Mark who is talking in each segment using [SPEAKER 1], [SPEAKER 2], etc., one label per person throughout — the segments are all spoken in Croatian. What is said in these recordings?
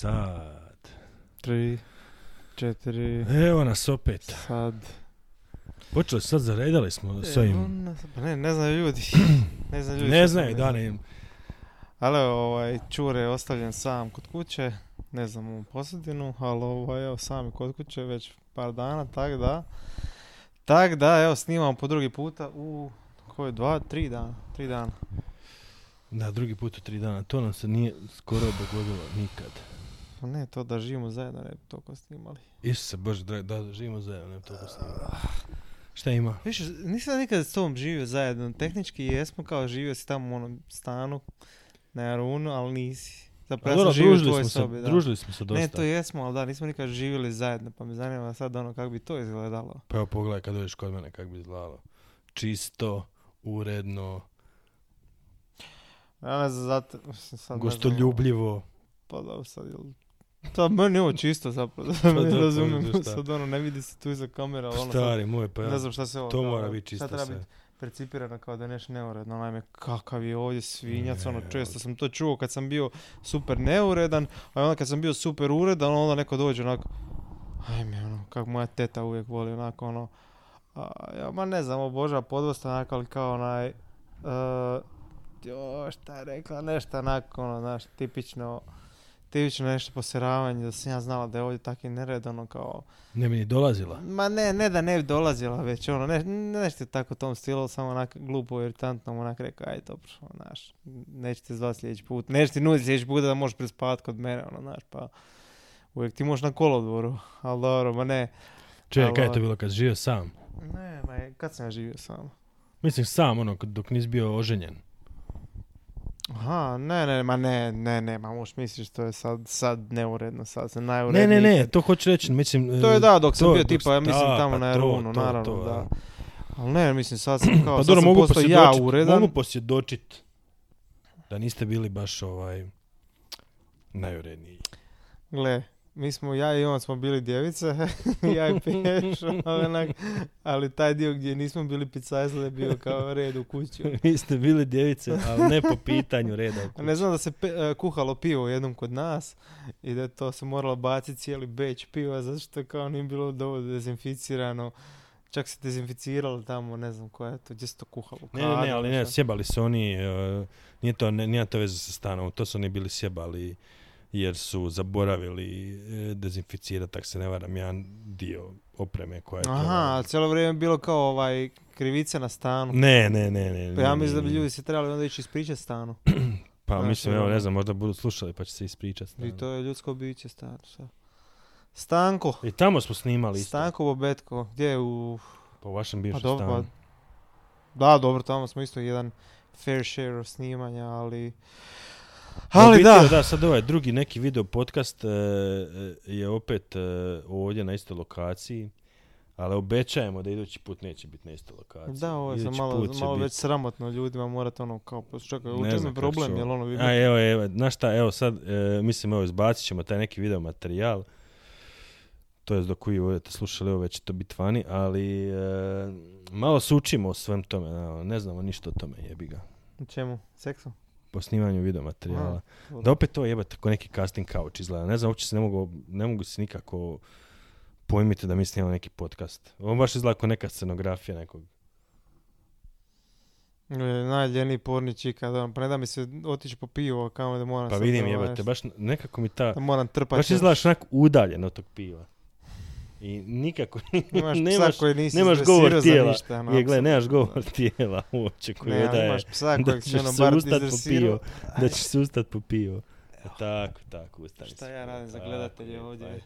[SPEAKER 1] Sad.
[SPEAKER 2] Tri, četiri,
[SPEAKER 1] Evo nas opet.
[SPEAKER 2] sad.
[SPEAKER 1] Počeli sad, zaredali smo s ovim.
[SPEAKER 2] Pa ne, ne znaju ljudi. ne znaju ljudi.
[SPEAKER 1] Ne znaju da
[SPEAKER 2] ne. Ali ovaj, Čure je ostavljen sam kod kuće, ne znam u posjedinu, ali ovaj, evo, sam je kod kuće već par dana, tak da. Tak da, evo, snimamo po drugi puta u, koje, dva, tri dana, tri dana.
[SPEAKER 1] Da, drugi put u tri dana. To nam se nije skoro dogodilo nikad.
[SPEAKER 2] Pa ne, to da živimo zajedno, ne bi toliko snimali.
[SPEAKER 1] Isuse Bože, dragi, da živimo zajedno, ne to snimamo. Šta ima?
[SPEAKER 2] Više, nisam nikad s tobom živio zajedno, tehnički jesmo kao živio si tamo u onom stanu na Jarunu, ali nisi. Zapravo ja
[SPEAKER 1] dobro,
[SPEAKER 2] sam živio u
[SPEAKER 1] družili
[SPEAKER 2] tvojoj
[SPEAKER 1] smo, se,
[SPEAKER 2] sobi, da.
[SPEAKER 1] družili smo se dosta.
[SPEAKER 2] Ne, to jesmo, ali da, nismo nikad živjeli zajedno, pa me zanima sad ono kako bi to izgledalo.
[SPEAKER 1] Pa evo pogledaj kad dođeš kod mene kako bi izgledalo. Čisto, uredno,
[SPEAKER 2] Ja ne znam, zato, sad ne znam,
[SPEAKER 1] gostoljubljivo.
[SPEAKER 2] Pa da, sad jel... To meni je ovo čisto zapravo,
[SPEAKER 1] Pa da, pa
[SPEAKER 2] razumijem,
[SPEAKER 1] šta?
[SPEAKER 2] sad ono, ne vidi se tu iza kamera, ono sad,
[SPEAKER 1] Stari moj, pa ja.
[SPEAKER 2] ne znam šta se ovo,
[SPEAKER 1] to mora biti čisto
[SPEAKER 2] treba
[SPEAKER 1] sve.
[SPEAKER 2] biti percipirano kao da je nešto neuredno, naime, kakav je ovdje svinjac, ono, često sam to čuo kad sam bio super neuredan, a onda kad sam bio super uredan, onda neko dođe onako, ajme, ono, kako moja teta uvijek voli, onako, ono, a, ja, ma ne znam, obožava podvosta, onako, ali kao onaj, uh, jo, šta je rekla, nešto onako, ono, znaš, tipično, tipično nešto poseravanje, da sam ja znala da je ovdje taki nered, ono, kao,
[SPEAKER 1] Ne bi ni dolazila.
[SPEAKER 2] Ma ne, ne da ne bi dolazila već, ono, ne, nešto tako u tom stilu, samo onak glupo, iritantno onak rekao, aj dobro, ono, znaš, nećete zvati sljedeći put, nećete ti nuditi sljedeći put da možeš prespavati kod mene, ono, znaš, pa uvijek ti možeš na kolodvoru, ali dobro, ma ne,
[SPEAKER 1] Čekaj, kaj je to bilo kad živio sam?
[SPEAKER 2] ne, ma je, kad sam ja živio sam?
[SPEAKER 1] Mislim sam, ono, dok nisi bio oženjen.
[SPEAKER 2] Aha, ne, ne, ma ne, ne, ne, ma možeš misliš to je sad, sad neuredno, sad sam
[SPEAKER 1] Ne,
[SPEAKER 2] najuredniji.
[SPEAKER 1] ne, ne,
[SPEAKER 2] ikad.
[SPEAKER 1] to hoću reći, mislim...
[SPEAKER 2] To je
[SPEAKER 1] e,
[SPEAKER 2] da, dok sam
[SPEAKER 1] to,
[SPEAKER 2] bio
[SPEAKER 1] dok
[SPEAKER 2] tipa, ja mislim
[SPEAKER 1] da,
[SPEAKER 2] tamo
[SPEAKER 1] pa
[SPEAKER 2] na
[SPEAKER 1] to,
[SPEAKER 2] naravno,
[SPEAKER 1] to,
[SPEAKER 2] da. Ali ne, mislim, sad sam kao,
[SPEAKER 1] Pa
[SPEAKER 2] sad
[SPEAKER 1] dobro,
[SPEAKER 2] sam
[SPEAKER 1] mogu
[SPEAKER 2] postao ja uredan.
[SPEAKER 1] mogu posvjedočit da niste bili baš ovaj najuredniji.
[SPEAKER 2] Gle, mi smo, ja i on smo bili djevice, ja i Peš, onak, ali taj dio gdje nismo bili picajzle je bio kao red u kući.
[SPEAKER 1] Vi ste bili djevice, ali ne po pitanju reda. u kući.
[SPEAKER 2] ne znam da se pe- e, kuhalo pivo jednom kod nas i da to se moralo baciti cijeli beć piva zato što kao nije bilo dovoljno dezinficirano. Čak se dezinficiralo tamo, ne znam koja je to, gdje se to kuhalo.
[SPEAKER 1] Ne, ne, ne, ali ne, sjebali su oni, e, nije to, ne, nije to veze sa stanom, to su oni bili sjebali jer su zaboravili e, dezinficirati, tak se ne varam, jedan dio opreme koja je
[SPEAKER 2] Aha, ali cijelo vrijeme je bilo kao ovaj krivica na stanu.
[SPEAKER 1] Ne, ne, ne, ne.
[SPEAKER 2] Pa ja mislim da bi ljudi se trebali onda ići ispričati stanu.
[SPEAKER 1] Pa
[SPEAKER 2] Znaš,
[SPEAKER 1] mislim, evo,
[SPEAKER 2] ono-
[SPEAKER 1] ne znam, možda budu slušali pa će se ispričati.
[SPEAKER 2] I to je ljudsko biće stano. sve. Stanko.
[SPEAKER 1] I tamo smo snimali isto,
[SPEAKER 2] Stanko Bobetko. Gdje je u...
[SPEAKER 1] po vašem
[SPEAKER 2] Pa
[SPEAKER 1] bivšem
[SPEAKER 2] dobro, pa...
[SPEAKER 1] stanu.
[SPEAKER 2] Da, dobro, tamo smo isto jedan fair share snimanja, ali... Ali
[SPEAKER 1] biti
[SPEAKER 2] da,
[SPEAKER 1] da, sad ovaj drugi neki video podcast e, e, je opet e, ovdje na istoj lokaciji, ali obećajemo da idući put neće biti na istoj lokaciji.
[SPEAKER 2] da, ovo je malo, već sramotno ljudima morate ono kao, pa čekaj, u
[SPEAKER 1] Ne
[SPEAKER 2] čem
[SPEAKER 1] znam
[SPEAKER 2] je
[SPEAKER 1] kako
[SPEAKER 2] problem, jel ono vi
[SPEAKER 1] A evo, evo, znaš šta, evo sad, e, mislim, evo, izbacit ćemo taj neki video materijal, to je dok vi budete slušali, ovo već će to biti vani, ali e, malo se učimo o svem tome, ne, znamo ništa o tome, jebi ga,
[SPEAKER 2] U čemu? Seksu?
[SPEAKER 1] Po snimanju video materijala.
[SPEAKER 2] Dobro.
[SPEAKER 1] Da opet to jebate ko neki casting couch izgleda. Ne znam, uopće se ne mogu, ne mogu se nikako pojmiti da mi snimamo neki podcast. Ovo baš izgleda kao neka scenografija nekog.
[SPEAKER 2] E, Najljeniji porni čika, da, pa ne da mi se otići po pivo, kamo da moram
[SPEAKER 1] Pa vidim jebate, baš nekako mi ta,
[SPEAKER 2] Da moram trpati.
[SPEAKER 1] baš izgledaš onako udaljen od tog piva. I nikako,
[SPEAKER 2] Imaš psa
[SPEAKER 1] nemaš,
[SPEAKER 2] koji nisi
[SPEAKER 1] nemaš govor tijela.
[SPEAKER 2] ništa, ono,
[SPEAKER 1] je, gle, nemaš govor tijela uopće koji
[SPEAKER 2] Ne,
[SPEAKER 1] je
[SPEAKER 2] ali
[SPEAKER 1] da je,
[SPEAKER 2] imaš psa
[SPEAKER 1] da ćeš
[SPEAKER 2] ono
[SPEAKER 1] se ustat po
[SPEAKER 2] izdresirao.
[SPEAKER 1] pivo. da ćeš se ustat po pivo. E, tako, tako, ustani
[SPEAKER 2] Šta ja radim za gledatelje ovdje?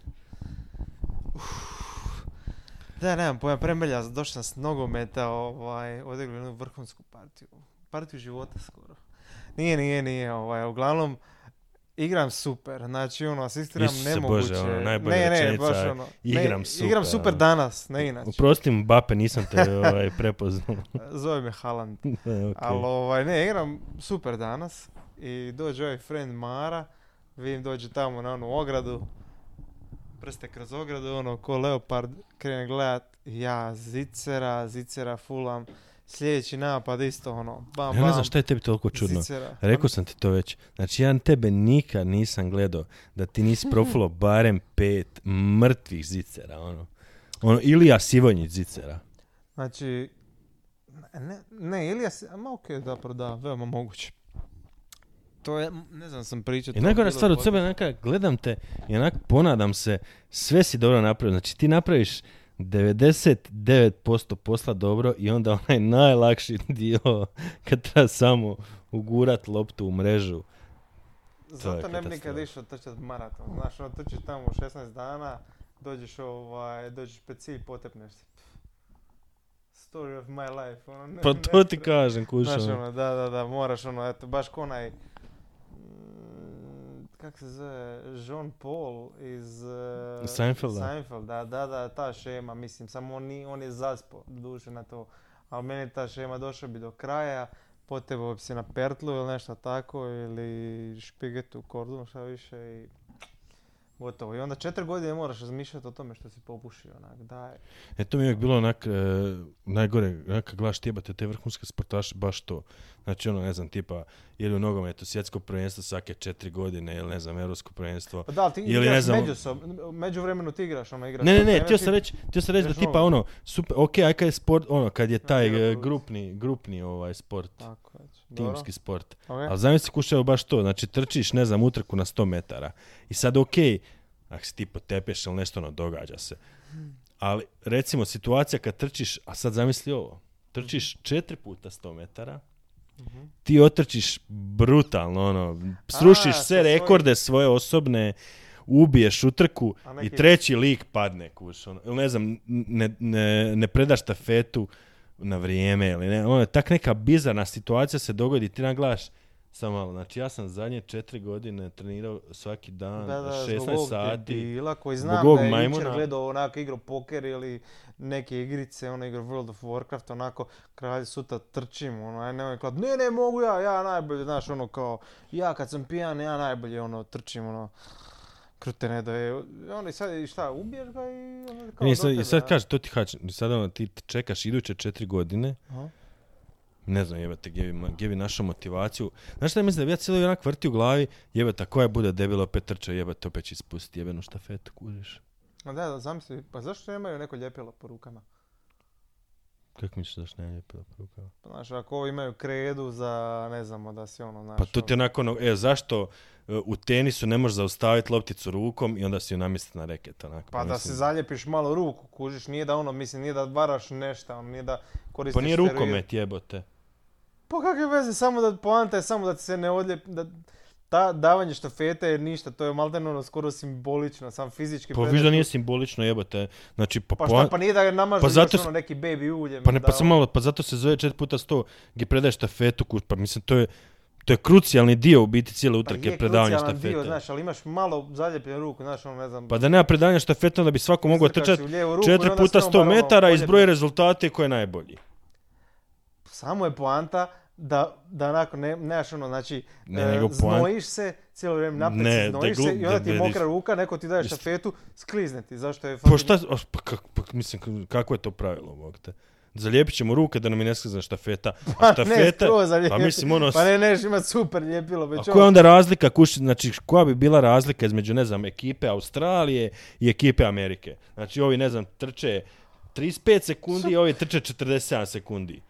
[SPEAKER 2] Da, nemam pojma, premelja, došao sam s nogometa, ovaj, odigrali jednu vrhunsku partiju. Partiju života skoro. Nije, nije, nije, ovaj, uglavnom, igram super, znači ono, asistiram
[SPEAKER 1] Isuse
[SPEAKER 2] nemoguće.
[SPEAKER 1] Bože, ono, najbolja
[SPEAKER 2] ne, ne, baš ono,
[SPEAKER 1] igram
[SPEAKER 2] ne,
[SPEAKER 1] super,
[SPEAKER 2] Igram super
[SPEAKER 1] ono.
[SPEAKER 2] danas, ne inače.
[SPEAKER 1] Oprosti mi, Bape, nisam te ovaj, prepoznao.
[SPEAKER 2] Zove me Haaland.
[SPEAKER 1] Okej.
[SPEAKER 2] Ali ovaj, ne, igram super danas i dođe ovaj friend Mara, vidim dođe tamo na onu ogradu, prste kroz ogradu, ono, ko leopard, krene gledat, ja zicera, zicera, fulam, sljedeći napad isto ono, bam,
[SPEAKER 1] Ja ne znam
[SPEAKER 2] bam,
[SPEAKER 1] šta je tebi toliko čudno.
[SPEAKER 2] zicera.
[SPEAKER 1] Rekao sam ti to već. Znači, ja tebe nikad nisam gledao da ti nisi profulo barem pet mrtvih zicera, ono. Ono, Ilija Sivonjić zicera.
[SPEAKER 2] Znači, ne, ne Ilija, se- ma okej, zapravo da, veoma moguće. To je, ne znam sam pričati.
[SPEAKER 1] I najgora stvar od sebe, neka, gledam te i onak ponadam se, sve si dobro napravio. Znači, ti napraviš 99% posla dobro i onda onaj najlakši dio kad treba samo ugurat loptu u mrežu. to
[SPEAKER 2] Zato ne bi nikad išao trčati maraton. Znaš, ono, trčiš tamo 16 dana, dođeš ovaj, dođeš pred cilj, potepneš se. Story of my life. Ono, ne,
[SPEAKER 1] Pa
[SPEAKER 2] ne
[SPEAKER 1] to ti
[SPEAKER 2] tre-
[SPEAKER 1] kažem, kuš.
[SPEAKER 2] Znaš,
[SPEAKER 1] ono.
[SPEAKER 2] da, da, da, moraš ono, eto, baš ko onaj, mm, kak se zove, Jean Paul iz uh,
[SPEAKER 1] Seinfelda.
[SPEAKER 2] Seinfeld, da, da, da, ta šema, mislim, samo on, on je zaspo duše na to, ali meni ta šema došao bi do kraja, potebao bi se na pertlu ili nešto tako, ili špigetu, kordonu, šta više i gotovo. I onda četiri godine moraš razmišljati o tome što si popušio, onak, daj.
[SPEAKER 1] E to mi je uvijek bilo onak, e, najgore, onak kad gledaš tijebate te vrhunske sportaše, baš to. Znači ono, ne znam, tipa, ili u nogometu svjetsko prvenstvo svake četiri godine, ili ne znam, europsko prvenstvo.
[SPEAKER 2] Pa da, ali ti
[SPEAKER 1] Ili ne znam-
[SPEAKER 2] međusob, međuvremenu ti igraš, ono, igraš.
[SPEAKER 1] Ne, ne, ne, htio sam reći, htio sam reći da tipa ono, super, ok, aj kad je sport, ono, kad je taj e,
[SPEAKER 2] plus.
[SPEAKER 1] grupni, grupni ovaj sport,
[SPEAKER 2] Tako, dobro.
[SPEAKER 1] Timski sport.
[SPEAKER 2] Ok.
[SPEAKER 1] Ali zamisli kušao baš to, znači trčiš, ne znam, utrku na 100 metara. I sad ok, ako si ti potepeš ili nešto, ono, događa se. Ali recimo situacija kad trčiš, a sad zamisli ovo, trčiš četiri puta 100 metara,
[SPEAKER 2] Mhm.
[SPEAKER 1] ti otrčiš brutalno, ono, srušiš sve rekorde svoje osobne, ubiješ utrku i treći lik padne, kuš, ono, ili ne znam, ne, ne, ne predaš štafetu na vrijeme, ili ne, ono, tak neka bizarna situacija se dogodi, ti naglaš, samo malo, znači ja sam zadnje četiri godine trenirao svaki dan,
[SPEAKER 2] Da, da,
[SPEAKER 1] 16
[SPEAKER 2] zbog ovog
[SPEAKER 1] sati,
[SPEAKER 2] debila koji
[SPEAKER 1] Zbog
[SPEAKER 2] znam
[SPEAKER 1] ovog
[SPEAKER 2] da je
[SPEAKER 1] majmuna.
[SPEAKER 2] gledao onako igru poker ili neke igrice, ono igra World of Warcraft, onako kralj sutra trčim, ono, aj nemoj klat, ne, ne, mogu ja, ja najbolje, znaš, ono kao, ja kad sam pijan, ja najbolje, ono, trčim, ono, krute ne da je, ono, i sad, i šta, ubiješ ga i, ono, kao, do
[SPEAKER 1] sad,
[SPEAKER 2] tebe,
[SPEAKER 1] sad kaže, to ti hač, sad ono, ti čekaš iduće četiri godine,
[SPEAKER 2] Aha.
[SPEAKER 1] ne znam jebate gdje bi, gdje bi našao motivaciju. Znaš šta mislim da bi ja cijelo onak vrti u glavi, jebate, koja bude debila opet trčao, jebate, opet će ispustiti jebenu štafetu, kužiš.
[SPEAKER 2] Da, da, zamisli, pa zašto nemaju neko ljepilo po rukama?
[SPEAKER 1] Kako misliš da što ne ljepila rukava?
[SPEAKER 2] Pa, znaš, ako imaju kredu za, ne znamo, da si ono, znaš,
[SPEAKER 1] Pa to ti onako, ono, e, zašto u tenisu ne možeš zaustaviti lopticu rukom i onda si ju namjestiti na reket, onako.
[SPEAKER 2] Pa da
[SPEAKER 1] mislim.
[SPEAKER 2] se zaljepiš malo ruku, kužiš, nije da ono, mislim, nije da varaš nešto, ono, nije da koristiš
[SPEAKER 1] Pa nije rukomet, jebote.
[SPEAKER 2] Pa kakve veze, samo da, poanta je samo da ti se ne odljepi, da ta davanje štafete je ništa, to je maltene ono skoro simbolično, sam fizički
[SPEAKER 1] Pa viš da nije simbolično, jebote. Znači, pa,
[SPEAKER 2] Pa šta, pa nije da namažu
[SPEAKER 1] Pa zato
[SPEAKER 2] ono neki baby uljem.
[SPEAKER 1] Pa ne,
[SPEAKER 2] da
[SPEAKER 1] pa sam
[SPEAKER 2] ono-
[SPEAKER 1] malo, pa zato se zove 4 puta 100 gdje predaješ štafetu, pa mislim, to je, to je krucijalni dio u biti cijele
[SPEAKER 2] Pa
[SPEAKER 1] utrke, predavanje
[SPEAKER 2] krucijalan
[SPEAKER 1] štafete.
[SPEAKER 2] dio, znaš, ali imaš malo zaljepljenu ruku, znaš, ono, ne znam,
[SPEAKER 1] Pa da nema predavanja štafete, onda bi svako mogao trčati
[SPEAKER 2] si u lijevu ruku i
[SPEAKER 1] 4
[SPEAKER 2] onda
[SPEAKER 1] puta
[SPEAKER 2] sve
[SPEAKER 1] 100
[SPEAKER 2] ono,
[SPEAKER 1] metara,
[SPEAKER 2] polje-
[SPEAKER 1] izbroje rezultate ko je najbolji.
[SPEAKER 2] Samo je poanta da, da onako ne, nemaš ono, znači,
[SPEAKER 1] Ne,
[SPEAKER 2] e,
[SPEAKER 1] nego
[SPEAKER 2] znojiš se, cijelo vrijeme napred
[SPEAKER 1] Ne,
[SPEAKER 2] se
[SPEAKER 1] da
[SPEAKER 2] znojiš
[SPEAKER 1] glu-
[SPEAKER 2] se i onda
[SPEAKER 1] da
[SPEAKER 2] ti je mokra ruka, neko ti daje štafetu, sklizne ti, zašto je...
[SPEAKER 1] Pa šta, pa, kak- pa mislim, kako je to pravilo, Bog te? Zalijepit ćemo ruke da nam je ne sklizne štafeta. A
[SPEAKER 2] Pa ne,
[SPEAKER 1] štafeta, pa mislim ono,
[SPEAKER 2] Pa ne, neš imat super ljepilo, već
[SPEAKER 1] a koja je onda razlika, kuš, znači koja bi bila razlika između, ne znam, ekipe Australije i ekipe Amerike? Znači ovi, ne znam, trče 35 sekundi, a ovi trče 47 sekundi.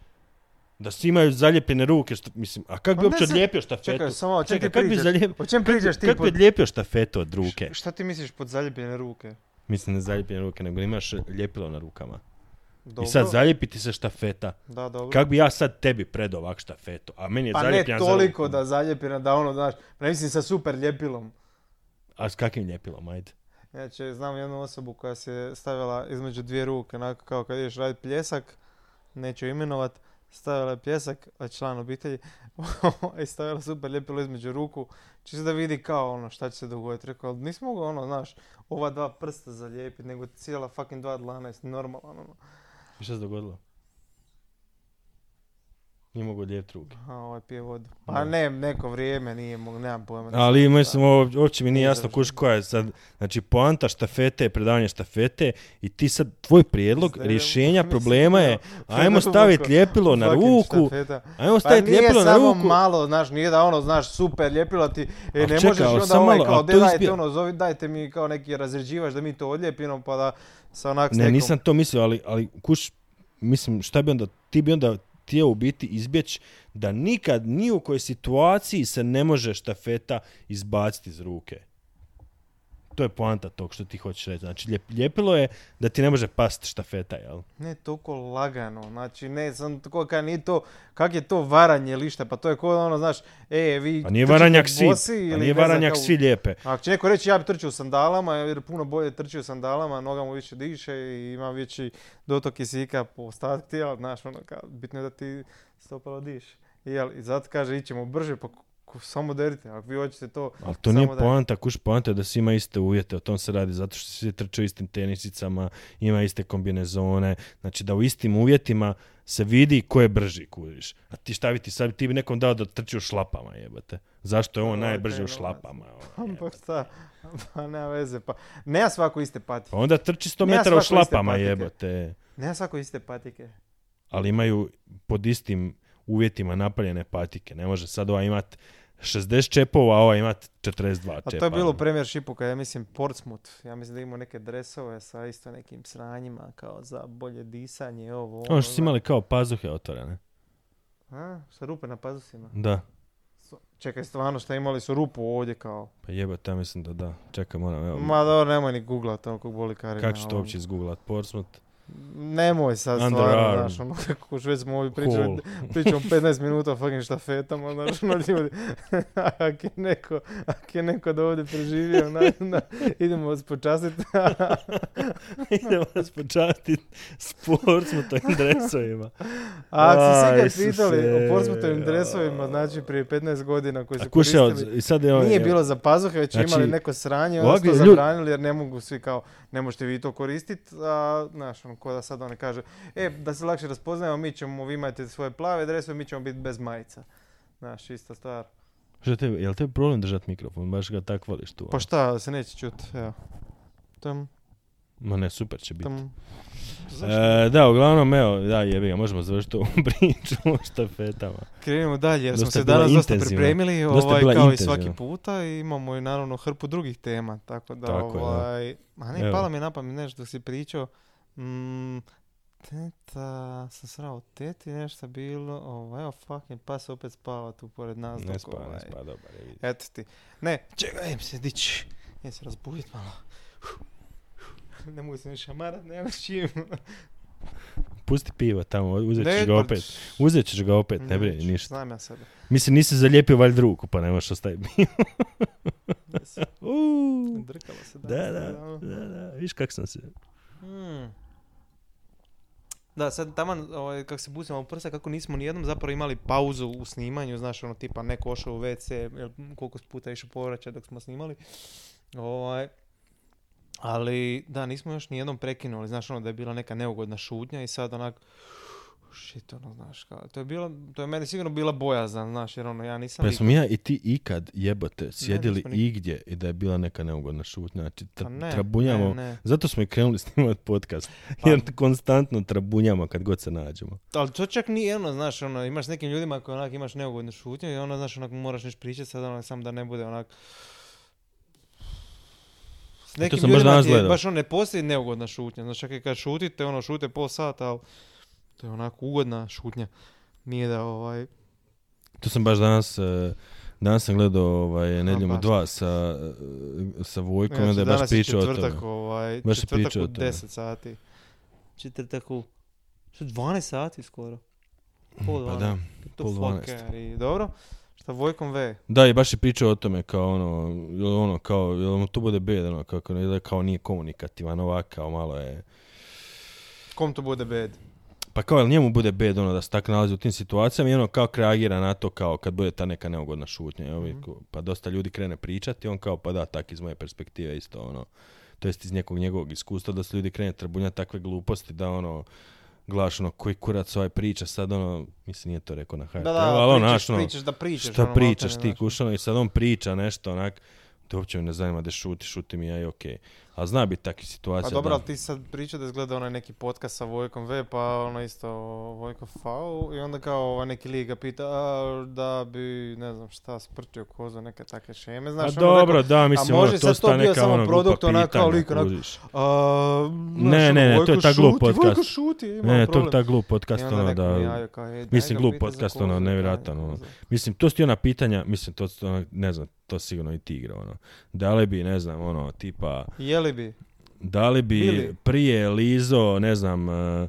[SPEAKER 1] Da svi imaju zalijepljene ruke, što, mislim, a kako bi
[SPEAKER 2] Pa
[SPEAKER 1] uopće odlijepio štafetu?
[SPEAKER 2] Čekaj, samo o čem
[SPEAKER 1] Čekaj,
[SPEAKER 2] ti
[SPEAKER 1] kak bi
[SPEAKER 2] pričaš?
[SPEAKER 1] zalijep-
[SPEAKER 2] O čem pričaš ti?
[SPEAKER 1] Kako bi
[SPEAKER 2] pod-
[SPEAKER 1] odlijepio štafetu od ruke?
[SPEAKER 2] Šta ti misliš pod zaljepljene ruke?
[SPEAKER 1] Mislim, ne zalijepljene ruke, nego imaš ljepilo na rukama.
[SPEAKER 2] Dobro.
[SPEAKER 1] I sad zalijepiti se štafeta.
[SPEAKER 2] Da, dobro.
[SPEAKER 1] Kako bi ja sad tebi predao ovak štafetu? A meni je
[SPEAKER 2] Pa ne
[SPEAKER 1] za
[SPEAKER 2] toliko
[SPEAKER 1] ruku.
[SPEAKER 2] da zaljepljena, da ono, znaš, ne mislim sa super ljepilom.
[SPEAKER 1] A s kakvim ljepilom, ajde?
[SPEAKER 2] Znači, znam jednu osobu koja se stavila između dvije ruke, onako kao kad ideš raditi pljesak, neću imenovat, stavila je pljesak, a član obitelji, i stavila super ljepilo između ruku, čisto da vidi kao ono šta će se dogoditi. Rekao, ali nismo mogli ono, znaš, ova dva prsta zalijepiti, nego cijela fucking dva dlana, jesi normalan, ono.
[SPEAKER 1] I šta se dogodilo? Nije mogu odljeviti ruke.
[SPEAKER 2] A ovaj pije vodu. Pa ne, neko vrijeme nije mogu, nemam pojma.
[SPEAKER 1] Ali mislim, uopće mi nije
[SPEAKER 2] Nije
[SPEAKER 1] jasno kuš koja je sad, znači poanta štafete je predavanje štafete i ti sad, tvoj prijedlog
[SPEAKER 2] Znam,
[SPEAKER 1] rješenja
[SPEAKER 2] mislim,
[SPEAKER 1] problema je, ajmo staviti ljepilo na ruku,
[SPEAKER 2] štafeta.
[SPEAKER 1] ajmo
[SPEAKER 2] Pa
[SPEAKER 1] staviti
[SPEAKER 2] nije
[SPEAKER 1] ljepilo na
[SPEAKER 2] samo
[SPEAKER 1] ruku.
[SPEAKER 2] malo, znaš, nije da ono, znaš, super, ljepilo ti, e, ne
[SPEAKER 1] čekaj,
[SPEAKER 2] možeš onda
[SPEAKER 1] samo
[SPEAKER 2] ovaj kao, de dajte
[SPEAKER 1] izbija-
[SPEAKER 2] ono, zovi, dajte mi kao neki razređivač da mi to odljepimo, pa da sa onak s
[SPEAKER 1] Ne,
[SPEAKER 2] nekom-
[SPEAKER 1] nisam to mislio, ali, ali kuš, mislim, šta bi onda, ti bi onda htio u biti izbjeći da nikad, ni u kojoj situaciji se ne može štafeta izbaciti iz ruke. To je poanta tog što ti hoćeš reći. Znači, ljep- ljepilo je da ti ne može past štafeta, jel?
[SPEAKER 2] Ne toliko lagano, znači ne, sam tako kaj nije to, kak je to varanje lišta, pa to je ko ono, znaš, e, vi
[SPEAKER 1] Pa nije varanjak svi,
[SPEAKER 2] bosi
[SPEAKER 1] pa nije varanjak svi lijepe.
[SPEAKER 2] Ako će neko reći ja bi trčio u sandalama, jer puno bolje trči u sandalama, noga mu više diše i ima veći dotok kisika po ostatku tijela, znaš, ono, kao, bitno je da ti stopalo diše. I, jel, I zato kaže, ićemo brže, pa ko- samo derite, ako vi hoćete to,
[SPEAKER 1] Ali to nije poanta, kuš poanta je da svi ima iste uvjete, o tom se radi zato što svi trče u istim tenisicama, ima iste kombinezone, znači da u istim uvjetima se vidi ko je brži, kužiš. A ti šta bi ti sad, ti bi nekom dao da trči u šlapama, jebate. Zašto je on najbrži u šlapama? ono,
[SPEAKER 2] pa šta, pa nema veze, pa nema svako iste patike,
[SPEAKER 1] Pa onda trči 100
[SPEAKER 2] Nema
[SPEAKER 1] metara u šlapama, jebote.
[SPEAKER 2] nema svako iste patike.
[SPEAKER 1] Ali imaju pod istim uvjetima napaljene patike. Ne može sad ova imat 60 čepova, a ova imat 42
[SPEAKER 2] A
[SPEAKER 1] čepa.
[SPEAKER 2] to je bilo u
[SPEAKER 1] ono.
[SPEAKER 2] Premier Shipu kad ja mislim Portsmouth. Ja mislim da imamo neke dresove sa isto nekim sranjima kao za bolje disanje, ovo.
[SPEAKER 1] Ono što su
[SPEAKER 2] znaš.
[SPEAKER 1] imali kao pazuhe otvorene.
[SPEAKER 2] A, sa rupe na pazusima.
[SPEAKER 1] Da.
[SPEAKER 2] Čekaj, stvarno šta imali su rupu ovdje kao.
[SPEAKER 1] Pa jebote, ja mislim da da. Čekaj, moram, evo.
[SPEAKER 2] Ma dobro, nemoj ni googlat to kog boli Karina.
[SPEAKER 1] Kako ću to
[SPEAKER 2] ono.
[SPEAKER 1] uopće izgooglat? Portsmouth?
[SPEAKER 2] Nemoj sad stvarno, znaš, ono, kako već smo ovdje pričali,
[SPEAKER 1] Hall.
[SPEAKER 2] pričamo 15 minuta o fucking štafetama, znaš, ono ljudi, ak je neko, ak je neko da ovdje preživio, na, na, idemo vas počastiti.
[SPEAKER 1] Idemo vas počastiti s Portsmouthom dresovima.
[SPEAKER 2] A ako se svi kad pitali o Portsmouthovim
[SPEAKER 1] ja.
[SPEAKER 2] dresovima, znači prije 15 godina koji su
[SPEAKER 1] kuša,
[SPEAKER 2] koristili,
[SPEAKER 1] sad je ovaj-
[SPEAKER 2] nije bilo za pazuhe, već
[SPEAKER 1] Znači,
[SPEAKER 2] imali neko sranje, onda su to zabranili jer ne mogu svi kao, ne možete vi to koristiti, a znaš, ono, ko da sad oni kaže, e, da se lakše raspoznajemo, mi ćemo, vi imate svoje plave dresove, mi ćemo biti bez majica. Znaš, ista stvar.
[SPEAKER 1] Što te, jel te problem držati mikrofon? Baš ga tak voliš tu.
[SPEAKER 2] Pa
[SPEAKER 1] ono?
[SPEAKER 2] šta, se neće čut, evo. Tam,
[SPEAKER 1] Ma ne, super će biti.
[SPEAKER 2] tam.
[SPEAKER 1] E, da, uglavnom, evo, da, jebi ga, možemo završiti ovu priču o štafetama.
[SPEAKER 2] Krenimo dalje jer smo se danas dosta pripremili,
[SPEAKER 1] Dosta
[SPEAKER 2] ovaj, kao i
[SPEAKER 1] intenzivna.
[SPEAKER 2] svaki puta i imamo i naravno hrpu drugih tema, tako da
[SPEAKER 1] Tako je, da.
[SPEAKER 2] ovaj, a ne,
[SPEAKER 1] Evo.
[SPEAKER 2] palo mi je na pamet nešto dok si pričao, mm, teta, sam srao teti nešto bilo, ovaj, evo fucking pas opet spava tu pored nas.
[SPEAKER 1] Ne
[SPEAKER 2] dok,
[SPEAKER 1] spa, ne
[SPEAKER 2] ovaj,
[SPEAKER 1] spa, dobar je. vidi.
[SPEAKER 2] Eto ti, ne, čekaj, se dići, jem se razbudit malo. Ne mogu se ni šamarat, nema s čim.
[SPEAKER 1] Pusti pivo tamo, uzet ćeš
[SPEAKER 2] Ne,
[SPEAKER 1] ga opet. Uzet ćeš ga opet, ne brini, ništa.
[SPEAKER 2] Znam ja sebe.
[SPEAKER 1] Mislim, nisi zalijepio valjda ruku, pa ne možeš ostaviti pivo.
[SPEAKER 2] Drkalo se
[SPEAKER 1] Da, da,
[SPEAKER 2] ono.
[SPEAKER 1] da, da, viš kak sam se.
[SPEAKER 2] Hmm. Da, sad taman, ovaj, kako se busimo u prsa, kako nismo nijednom zapravo imali pauzu u snimanju, znaš, ono, tipa neko ošao u WC, koliko puta išao povraćaj dok smo snimali. Ovaj, ali, da, nismo još nijednom prekinuli, znaš, ono, da je bila neka neugodna šutnja i sad onak, shit, ono, znaš, kao, to je bilo, to je meni sigurno bila bojazan, znaš, jer ono, ja nisam...
[SPEAKER 1] Pa smo ja i ti ikad jebote sjedili
[SPEAKER 2] ni-
[SPEAKER 1] igdje i da je bila neka neugodna šutnja. Znači, tra-
[SPEAKER 2] Pa ne,
[SPEAKER 1] trabunjamo.
[SPEAKER 2] ne, ne.
[SPEAKER 1] Zato smo i krenuli snimati podcast.
[SPEAKER 2] Pa-
[SPEAKER 1] Jer konstantno trabunjamo kad god se nađemo.
[SPEAKER 2] Ali to čak nije ono, znaš, ono, imaš s nekim ljudima koji onak imaš neugodnu šutnju i ono, znaš, onak moraš nešto pričati sad, ono, samo da ne bude onak... S nekim
[SPEAKER 1] sam baš
[SPEAKER 2] ljudima
[SPEAKER 1] danas
[SPEAKER 2] ti je baš ono, ne postoji neugodna šutnja, znači čak i kad šutite, ono, šute pol sata, ali to je onako ugodna šutnja. Nije da, ovaj,
[SPEAKER 1] To sam baš danas, e, danas sam gledao ovaj, Nedjeljom u dva sa, e, sa Vojkom
[SPEAKER 2] znači,
[SPEAKER 1] onda je baš pričao o tome.
[SPEAKER 2] ovaj,
[SPEAKER 1] Baš je
[SPEAKER 2] četvrtak
[SPEAKER 1] pričao
[SPEAKER 2] u
[SPEAKER 1] o tome.
[SPEAKER 2] 10 sati. Četvrtak u, što, 12 sati skoro. Pola
[SPEAKER 1] Pa
[SPEAKER 2] 12.
[SPEAKER 1] da.
[SPEAKER 2] To
[SPEAKER 1] pol 12.
[SPEAKER 2] fuckeri. Dobro, šta Vojkom ve?
[SPEAKER 1] Da, i baš je pričao o tome kao ono, ono kao, jel mu to bude bed, ono, kako, ne, kao nije komunikativan ovak, kao malo je,
[SPEAKER 2] Kom to bude bed?
[SPEAKER 1] Pa kao jel njemu bude bed ono da se tako nalazi u tim situacijama i ono kao reagira na to kao kad bude ta neka neugodna šutnja,
[SPEAKER 2] Mhm.
[SPEAKER 1] ko- pa dosta ljudi krene pričati, on kao pa da, tak iz moje perspektive isto ono, to jest iz nekog njegovog iskustva da se ljudi krene trabunjati takve gluposti da ono, gledaš ono koji kurac ovaj priča sad ono, mislim nije to rekao na HRT,
[SPEAKER 2] Da, da,
[SPEAKER 1] ali ono,
[SPEAKER 2] pričaš,
[SPEAKER 1] ono,
[SPEAKER 2] pričaš da pričaš.
[SPEAKER 1] šta
[SPEAKER 2] ono,
[SPEAKER 1] pričaš ti
[SPEAKER 2] znaš.
[SPEAKER 1] kušano i sad on priča nešto onak, to uopće me ne zanima da šuti, šuti mi ja i okej. A zna biti takvih situacija
[SPEAKER 2] Pa dobro,
[SPEAKER 1] da...
[SPEAKER 2] ali ti sad priča da izgleda onaj neki podcast sa Vojkom V, pa ono isto Vojko Fau i onda kao ovaj neki lik ga pita a, da bi, ne znam šta, sprčio kozu, neke takve šeme,
[SPEAKER 1] Pa
[SPEAKER 2] znaš. ono
[SPEAKER 1] dobro, da, mislim,
[SPEAKER 2] a
[SPEAKER 1] ono,
[SPEAKER 2] može
[SPEAKER 1] to
[SPEAKER 2] sad
[SPEAKER 1] su
[SPEAKER 2] to
[SPEAKER 1] ta
[SPEAKER 2] bio
[SPEAKER 1] neka
[SPEAKER 2] samo
[SPEAKER 1] ono
[SPEAKER 2] produkt,
[SPEAKER 1] glupa
[SPEAKER 2] onak kao lik, onak,
[SPEAKER 1] kužiš.
[SPEAKER 2] a, znaš,
[SPEAKER 1] Ne,
[SPEAKER 2] ono,
[SPEAKER 1] ne, ne, to je taj glup podcast.
[SPEAKER 2] Vojko šuti, ima
[SPEAKER 1] Ne, to je taj glup podcast,
[SPEAKER 2] I onda
[SPEAKER 1] ono da...
[SPEAKER 2] javio kao, "Ej, daj
[SPEAKER 1] mislim, glup podcast, ono, nevjerojatan, ono.
[SPEAKER 2] kozu."
[SPEAKER 1] Mislim, to su ti ona pitanja, mislim, to su, ono, ne znam, to sigurno i ti igrao, ono. Da li bi, ne znam, ono, tipa,
[SPEAKER 2] Jeli bi?
[SPEAKER 1] da li bi
[SPEAKER 2] Bili.
[SPEAKER 1] prije Lizo, ne znam, eh,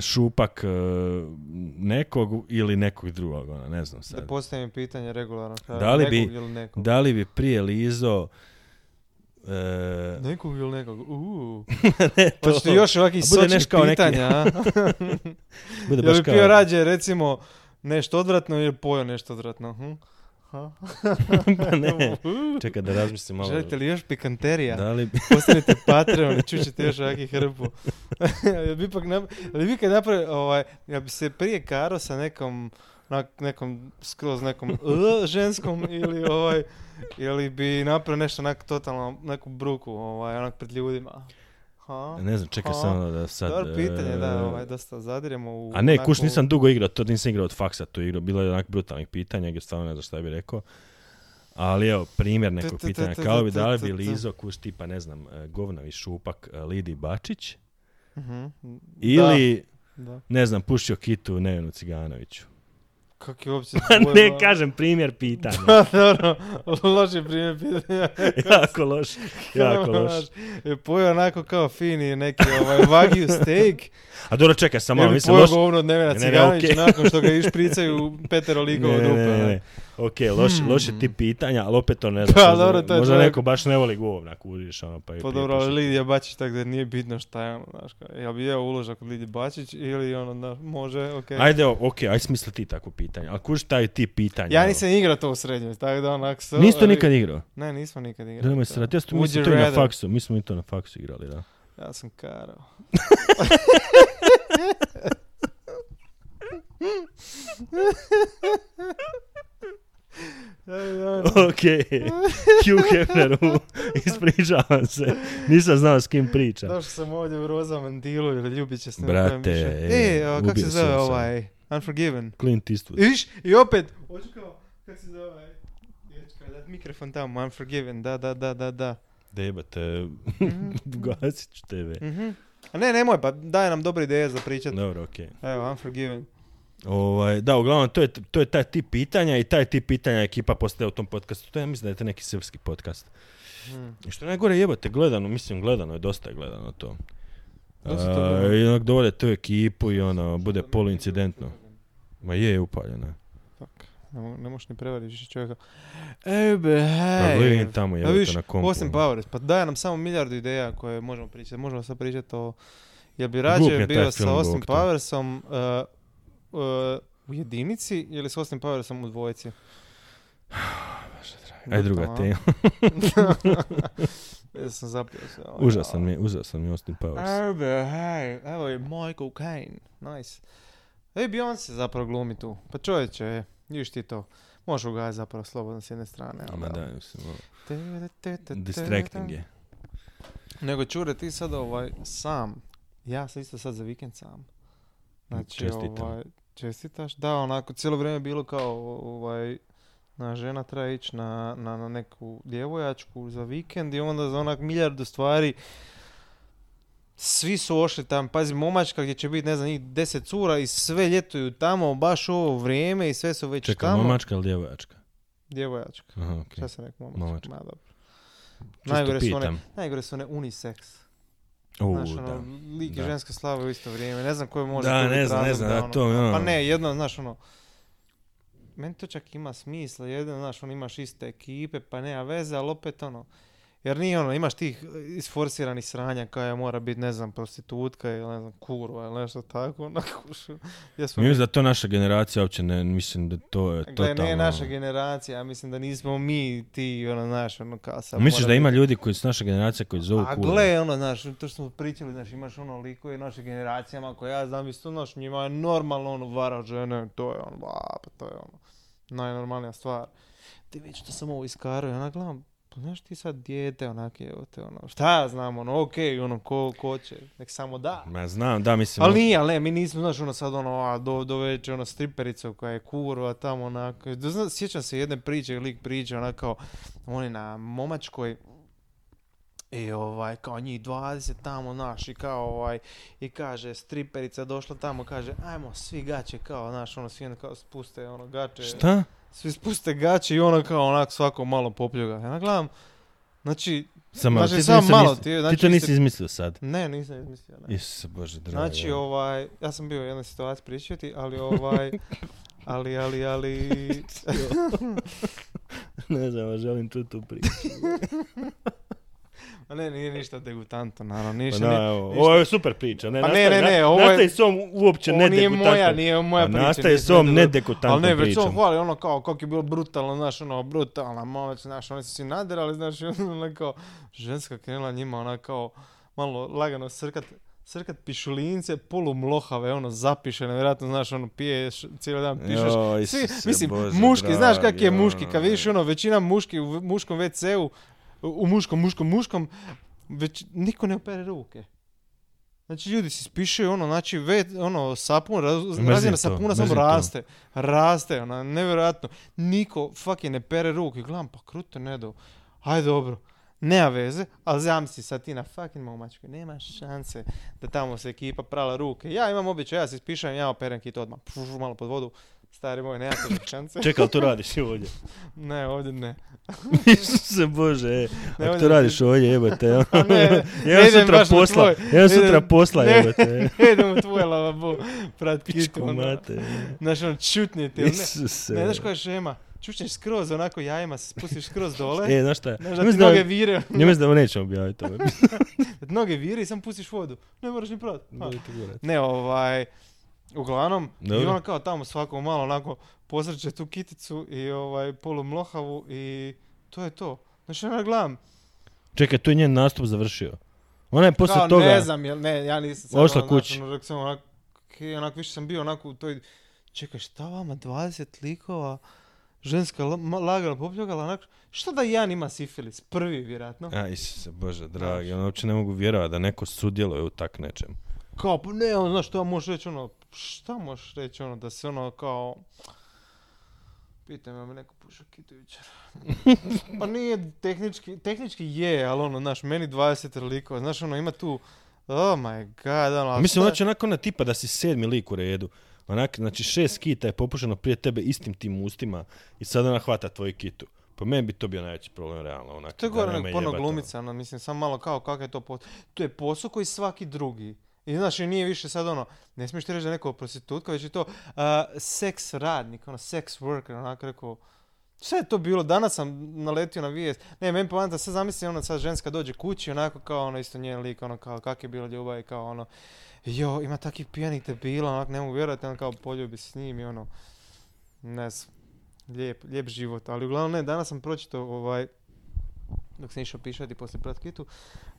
[SPEAKER 1] šupak eh, nekog ili nekog drugog, ono, ne znam
[SPEAKER 2] Da
[SPEAKER 1] sad.
[SPEAKER 2] postavim pitanje regularno.
[SPEAKER 1] Da li bi-
[SPEAKER 2] ili nekog?
[SPEAKER 1] Da li bi prije Lizo eh,
[SPEAKER 2] Nekog ili nekog? Uuu.
[SPEAKER 1] ne, to,
[SPEAKER 2] Hoćete još ovakvih sočnih pitanja, a?
[SPEAKER 1] bude
[SPEAKER 2] Jel
[SPEAKER 1] baš
[SPEAKER 2] bi
[SPEAKER 1] kao,
[SPEAKER 2] pio rađe, recimo, nešto odvratno ili pojeo nešto odvratno? Hm?
[SPEAKER 1] Pa ne, čekaj da razmislim malo.
[SPEAKER 2] Želite li još pikanterija?
[SPEAKER 1] Da li
[SPEAKER 2] Postanite Patreon i čućete još ovakvih hrpu. Jel bi ipak nap... Jel bi kad napravi, ovaj, ja bi se prije karo sa nekom, onak, nekom, skroz nekom uh, ženskom ili ovaj, ili bi napravio nešto onak totalno, neku bruku, ovaj, onak pred ljudima. Ha?
[SPEAKER 1] ne znam, čekaj
[SPEAKER 2] Ha?
[SPEAKER 1] samo da sad...
[SPEAKER 2] Dobro pitanje, da,
[SPEAKER 1] eh,
[SPEAKER 2] ovaj, dosta zadiremo u...
[SPEAKER 1] A ne,
[SPEAKER 2] onako-
[SPEAKER 1] kuš nisam dugo igrao, to nisam igrao od faksa tu igru, bilo je onak brutalnih pitanja, gdje stvarno ne znam šta bi rekao. Ali evo, primjer nekog pitanja, kao bi da li
[SPEAKER 2] tu,
[SPEAKER 1] bi. Lizo, kuš tipa, ne znam, eh, govnavi šupak eh, Lidi Bačić,
[SPEAKER 2] Mhm.
[SPEAKER 1] ili,
[SPEAKER 2] Da, da.
[SPEAKER 1] ne znam, pušio kitu Nevenu Ciganoviću.
[SPEAKER 2] Kak je uopće...
[SPEAKER 1] ne kažem primjer pitanja.
[SPEAKER 2] Dobro, loši primjer pitanja.
[SPEAKER 1] jako loš, jako loš.
[SPEAKER 2] Je pojeo onako kao fini neki ovaj wagyu steak.
[SPEAKER 1] A dobro, čekaj, samo mislim,
[SPEAKER 2] pojeo
[SPEAKER 1] loš...
[SPEAKER 2] govno od Nevena
[SPEAKER 1] Ne, ne,
[SPEAKER 2] Ciganovića
[SPEAKER 1] okej.
[SPEAKER 2] nakon što ga išpricaju petero likova od
[SPEAKER 1] ne, ne,
[SPEAKER 2] ne.
[SPEAKER 1] Ok, loš,
[SPEAKER 2] Hmm.
[SPEAKER 1] loše ti pitanja, ali opet to ne znam.
[SPEAKER 2] Pa, dobro, to je
[SPEAKER 1] možda neko baš ne voli govna, kužiš, ono, pa je
[SPEAKER 2] Pa dobro, ali. Lidija Bačić tako da nije bitno šta je ono, znaš jel bi jeo uložak od Lidije Bačić ili ono, da, može, okej.
[SPEAKER 1] Ajde, ok, aj smisli ti takvo pitanje. Ali kužiš taj ti pitanja.
[SPEAKER 2] Ja nisam igrao to u srednjoj, tako da onak...
[SPEAKER 1] Nisi to
[SPEAKER 2] ali-
[SPEAKER 1] nikad igrao?
[SPEAKER 2] Ne, nismo nikad igrali.
[SPEAKER 1] Nemoj
[SPEAKER 2] to.
[SPEAKER 1] se ja
[SPEAKER 2] you
[SPEAKER 1] to i na faksu. Mi smo to na faksu igrali, da.
[SPEAKER 2] Ja sam karao.
[SPEAKER 1] ok, Hugh Hefneru, ispričavam se. Nisam znao s kim pričam.
[SPEAKER 2] Došao sam ovdje u roza mandilu ili ljubit će s
[SPEAKER 1] Brate, e,
[SPEAKER 2] E, a kak
[SPEAKER 1] ubio
[SPEAKER 2] se zove ovaj? Unforgiven.
[SPEAKER 1] Clint Eastwood.
[SPEAKER 2] I viš, i opet, hoću kao, kak se zove ovaj? Mikrofon tamo, Unforgiven, da, da, da, da, da.
[SPEAKER 1] Da jebate,
[SPEAKER 2] Mhm.
[SPEAKER 1] gasit ću tebe.
[SPEAKER 2] Mhm. A ne, nemoj, pa daj nam dobre ideje za pričat.
[SPEAKER 1] Dobro, okej.
[SPEAKER 2] Evo, Unforgiven.
[SPEAKER 1] Ovaj, da, uglavnom, to je, to je taj tip pitanja i taj tip pitanja ekipa postaje u tom podcastu. To ja mislim da je to neki srpski podcast. I što najgore jebate, gledano, mislim gledano je, dosta je gledano to.
[SPEAKER 2] Gledano.
[SPEAKER 1] I onak dovode tu ekipu i ono, bude poluincidentno. Ma je, je upaljena.
[SPEAKER 2] Fuck. Ne, mo- ne možeš ni prevariti više čovjeka. Ej, be, hej.
[SPEAKER 1] gledaj tamo
[SPEAKER 2] Pa
[SPEAKER 1] jebate
[SPEAKER 2] vidiš,
[SPEAKER 1] na kompu. Ono.
[SPEAKER 2] Powers, pa daje nam samo milijardu ideja koje možemo pričati. Možemo sad pričati o... Jel bi rađe bio sa Austin. Powersom uh, uh, u jedinici ili sa Austin Powersom u dvojici?
[SPEAKER 1] Aj druga tema.
[SPEAKER 2] Ja sam zapio se. ovaj,
[SPEAKER 1] Užasan mi, užasan mi je Austin Powers.
[SPEAKER 2] Ej, be, hej, evo je Michael Caine. Nice. Ej, Beyoncé zapravo glumi tu. Pa čovječe, vidiš ti to. Možeš ugajati zapravo slobodno s jedne strane. ali
[SPEAKER 1] Ma
[SPEAKER 2] da.
[SPEAKER 1] mislim, ono, distracting je.
[SPEAKER 2] Nego čure, ti sad ovaj sam. Ja sam isto sad za vikend sam. Znači,
[SPEAKER 1] Čestitam.
[SPEAKER 2] ovaj, čestitaš? Da, onako, cijelo vrijeme je bilo kao, ovaj, na žena treba ići na, na, na neku djevojačku za vikend i onda za onak miljardu stvari svi su ošli tam, pazi, momačka gdje će biti, ne znam, njih deset cura i sve ljetuju tamo, baš u ovo vrijeme i sve su već
[SPEAKER 1] Čekaj,
[SPEAKER 2] tamo.
[SPEAKER 1] momačka ili djevojačka?
[SPEAKER 2] Djevojačka.
[SPEAKER 1] Aha, okej.
[SPEAKER 2] Šta sam rekao, momačka?
[SPEAKER 1] Momačka.
[SPEAKER 2] Ma, dobro. Najgore su one, najgore su one unisex.
[SPEAKER 1] U,
[SPEAKER 2] Znaš, ono,
[SPEAKER 1] da.
[SPEAKER 2] lik i
[SPEAKER 1] da.
[SPEAKER 2] ženska slava u isto vrijeme. Ne znam koje može
[SPEAKER 1] Da, ne znam, ne znam,
[SPEAKER 2] da ono-
[SPEAKER 1] to ono-
[SPEAKER 2] Pa ne, jedno, znaš, ono, meni to čak ima smisla, jedino, znaš, ono, imaš iste ekipe, pa nema veze, ali opet, ono, Jer nije ono, imaš tih isforsiranih sranja koja mora biti, ne znam, prostitutka ili ne znam, kurva ili nešto tako. Onako, što- smo mi?
[SPEAKER 1] Mislim da to naša generacija uopće ne, mislim da to je
[SPEAKER 2] Gle,
[SPEAKER 1] totalno...
[SPEAKER 2] nije naša generacija, ja mislim da nismo mi ti, ono, znaš, ono, kao sad
[SPEAKER 1] Misliš da ima ljudi koji su naša generacija koji zovu
[SPEAKER 2] A
[SPEAKER 1] kurve?
[SPEAKER 2] gle, ono, znaš, to što smo pričali, znaš, imaš ono likove našim generacijama koje ja znam isto, znaš, njima je normalno ono vara žene, to je ono, ba, pa to je ono, najnormalnija stvar. Ti već to samo ovo iskaraju, ona gledam, pa znaš ti sad dijete, onak je, te, ono, šta ja znam, ono, okej, ono, ko, ko će, nek samo da.
[SPEAKER 1] Ma znam, da, mislim...
[SPEAKER 2] Ali nije, ali ne, mi nismo, znaš, ono sad ono, a, do, doveće ono striperica koja je kurva tamo, onako. Zna- sjećam se jedne priče, lik priča, onako, kao, on je na momačkoj, i ovaj, kao njih 20 tamo, znaš, i kao ovaj, i kaže, striperica došla tamo, kaže, ajmo, svi gaće, kao, znaš, ono, svi onda kao spuste, ono, gače.
[SPEAKER 1] Šta?
[SPEAKER 2] Svi spuste gaće i ono kao, onak, svako malo popljuga. Ja gledam, znači, Znači,
[SPEAKER 1] ti, to
[SPEAKER 2] samo
[SPEAKER 1] nisi-
[SPEAKER 2] malo
[SPEAKER 1] nisi-
[SPEAKER 2] ti,
[SPEAKER 1] ti
[SPEAKER 2] znači,
[SPEAKER 1] to
[SPEAKER 2] vi
[SPEAKER 1] nisi izmislio sad.
[SPEAKER 2] ne, nisam izmislio, ne.
[SPEAKER 1] Isuse Bože, dragi.
[SPEAKER 2] Znači, ovaj, ja sam bio u jednoj situaciji pričati, ali ovaj, ali, ali, ali,
[SPEAKER 1] ne znam, želim čuti tu priču.
[SPEAKER 2] a ne, nije ništa degutantno, naravno,
[SPEAKER 1] Pa
[SPEAKER 2] ništa, nije-
[SPEAKER 1] evo,
[SPEAKER 2] ništa.
[SPEAKER 1] ovo je super priča. Ne,
[SPEAKER 2] Pa ne,
[SPEAKER 1] nastavi-
[SPEAKER 2] ne, ne,
[SPEAKER 1] na-
[SPEAKER 2] ovo je-
[SPEAKER 1] Nastavi s ovom uopće ne
[SPEAKER 2] nije moja, nije moja priča.
[SPEAKER 1] nastavi
[SPEAKER 2] nije
[SPEAKER 1] s ovom
[SPEAKER 2] sve
[SPEAKER 1] ne
[SPEAKER 2] degutantno. Ali ne, već
[SPEAKER 1] pričom.
[SPEAKER 2] hvali ono kao, kako je bilo brutalno, znaš, ono, brutalna moć, znaš, oni su si nadirali, znaš, ono kao, ženska krenula njima, ona kao, malo lagano srkat, srkat pišulince, polumlohave, ono, zapišene, vjerojatno, znaš, ono, piješ, cijeli dan pišeš. Svi, mislim,
[SPEAKER 1] Bože,
[SPEAKER 2] muški, znaš kak je muški, kad
[SPEAKER 1] joj.
[SPEAKER 2] vidiš ono, većina muški u muškom WC-u, u muškom, muškom, muškom, već niko ne opere ruke. Znači ljudi si spišaju ono, znači ve, ono, sapun, raz, razina sapuna samo raste. Raste, ono, nevjerojatno. Niko fucking ne pere ruke. Gledam, pa kruto ne do. Aj dobro. Nema veze, ali zamisli sad ti na fucking momačkoj, nema šanse da tamo se ekipa prala ruke. Ja imam običaj, ja se ispišam, ja operem kit odmah, Puf, malo pod vodu, stari moj, nema te šanse.
[SPEAKER 1] Čekaj, ali to radiš i ovdje.
[SPEAKER 2] Ne, ovdje ne.
[SPEAKER 1] Isuse Bože, e.
[SPEAKER 2] Ne,
[SPEAKER 1] Ako to
[SPEAKER 2] ne.
[SPEAKER 1] radiš ovdje, jebate. ono.
[SPEAKER 2] A ne,
[SPEAKER 1] Jedan
[SPEAKER 2] ne idem
[SPEAKER 1] sutra posla,
[SPEAKER 2] Ne
[SPEAKER 1] sutra posla,
[SPEAKER 2] ne.
[SPEAKER 1] jebate.
[SPEAKER 2] Ne idem u tvoje lavabo, prat kitu. Ono.
[SPEAKER 1] mate.
[SPEAKER 2] Znaš, ono, čutnije ti. Ne,
[SPEAKER 1] Isuse.
[SPEAKER 2] ne, znaš koja je šema? Čučneš skroz, onako jajima se spustiš skroz dole.
[SPEAKER 1] E, znaš šta?
[SPEAKER 2] Znaš
[SPEAKER 1] Ja
[SPEAKER 2] da ti noge vire,
[SPEAKER 1] Ja mislim da ovo nećemo objaviti
[SPEAKER 2] noge vire i sam pustiš vodu. Ne moraš ni prat. Ne, ovaj, uglavnom, i
[SPEAKER 1] Dobro.
[SPEAKER 2] ona kao tamo svako malo onako posreće tu kiticu i ovaj polumlohavu i to je to. Znači, ona gledam,
[SPEAKER 1] Čekaj, tu je njen nastup završio. Ona je poslije
[SPEAKER 2] kao
[SPEAKER 1] toga...
[SPEAKER 2] ne znam, jel, ne, ja nisam sad,
[SPEAKER 1] Ošla
[SPEAKER 2] ono,
[SPEAKER 1] kući.
[SPEAKER 2] ono, onak, okej, onak, više sam bio onako u toj, čekaj, šta vama, 20 likova, ženska la- ma- lagano popljogala, onak, šta da Jan ima sifilis, prvi vjerojatno.
[SPEAKER 1] A, Isuse, Bože, dragi, ono uopće ne mogu vjerovati da neko sudjeluje u tak nečem.
[SPEAKER 2] Kao, pa ne, ono, znaš, što možeš reći, ono, šta možeš reći, ono, da se ono, kao, pitaj me, me neko pušao kitu jučer. pa nije tehnički, tehnički je, ali ono, znaš, meni 20 likova, znaš, ono, ima tu, oh my god, ono,
[SPEAKER 1] Mislim, će onako ona tipa da si sedmi lik u redu. Onak, znači šest kita je popušeno prije tebe istim tim ustima i sad ona hvata tvoju kitu. Po meni bi to bio najveći problem, realno. Onak,
[SPEAKER 2] To je gore
[SPEAKER 1] jebate,
[SPEAKER 2] glumica, ono, mislim, sam malo kao kakav je to posao. To je posao koji svaki drugi. I znaš, nije više sad ono, ne smiješ ti reći da je neko prostitutka, već je to a, seks radnik, ono, sex worker, onako rekao, sve je to bilo, danas sam naletio na vijest, ne, meni poanta, sad zamisli ono, sad ženska dođe kući, onako kao ono, isto njen lik, ono, kao, kak je bila ljubav? I kao ono, jo, ima takvih pijanih debila, onak, ne mogu vjerovati, ono, kao poljubi s njim i ono, ne znam, lijep, lijep život, ali uglavnom ne, danas sam pročitao, ovaj, dok sam išao pišati poslije pratkitu,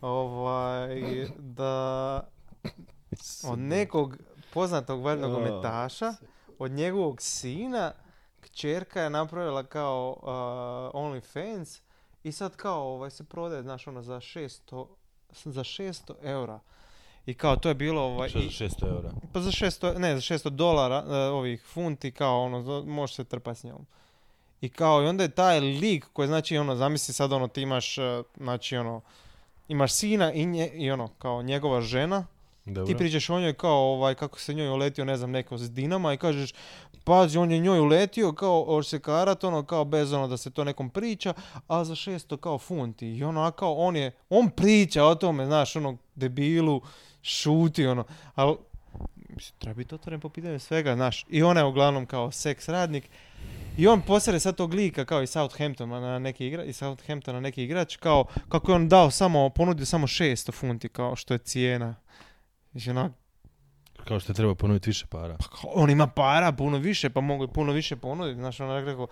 [SPEAKER 2] ovaj, da od nekog poznatog valjda
[SPEAKER 1] O,
[SPEAKER 2] nogometaša, od njegovog sina, kćerka je napravila kao uh, OnlyFans i sad kao ovaj, se prodaje, znaš, ono, za 600, za 600 eura. I kao to je bilo ovaj,
[SPEAKER 1] Što
[SPEAKER 2] i-
[SPEAKER 1] za 600 eura?
[SPEAKER 2] pa za 600, ne, za 600 dolara, e, ovih funti, kao ono, možeš se trpati s njom. I kao, i onda je taj lik koji, znači, ono, zamisli sad, ono, ti imaš, e, znači, ono, imaš sina i, nje, i ono, kao njegova žena,
[SPEAKER 1] Dobro.
[SPEAKER 2] ti pričaš o njoj kao, ovaj, kako se njoj uletio, ne znam, neko s Dinama i kažeš, pazi, on je njoj uletio, kao, orsekarat, ono, kao, bez ono da se to nekom priča, a za 600 kao funti. I ono, a kao, on je, on priča o tome, znaš, ono, debilu, šuti, ono, ali, mislim, treba biti otvoren po pitanju svega, znaš, i ona je uglavnom kao seks radnik, I on posere sad tog lika kao i Southamptona na neki igra, i Southamptona neki igrač, kao kako je on dao samo, ponudio samo 600 funti kao što je cijena. Onak,
[SPEAKER 1] Kao što je treba ponoviti više para.
[SPEAKER 2] pa kao, on ima para puno više, pa mogu i puno više ponuditi. Znaš, on je rekao,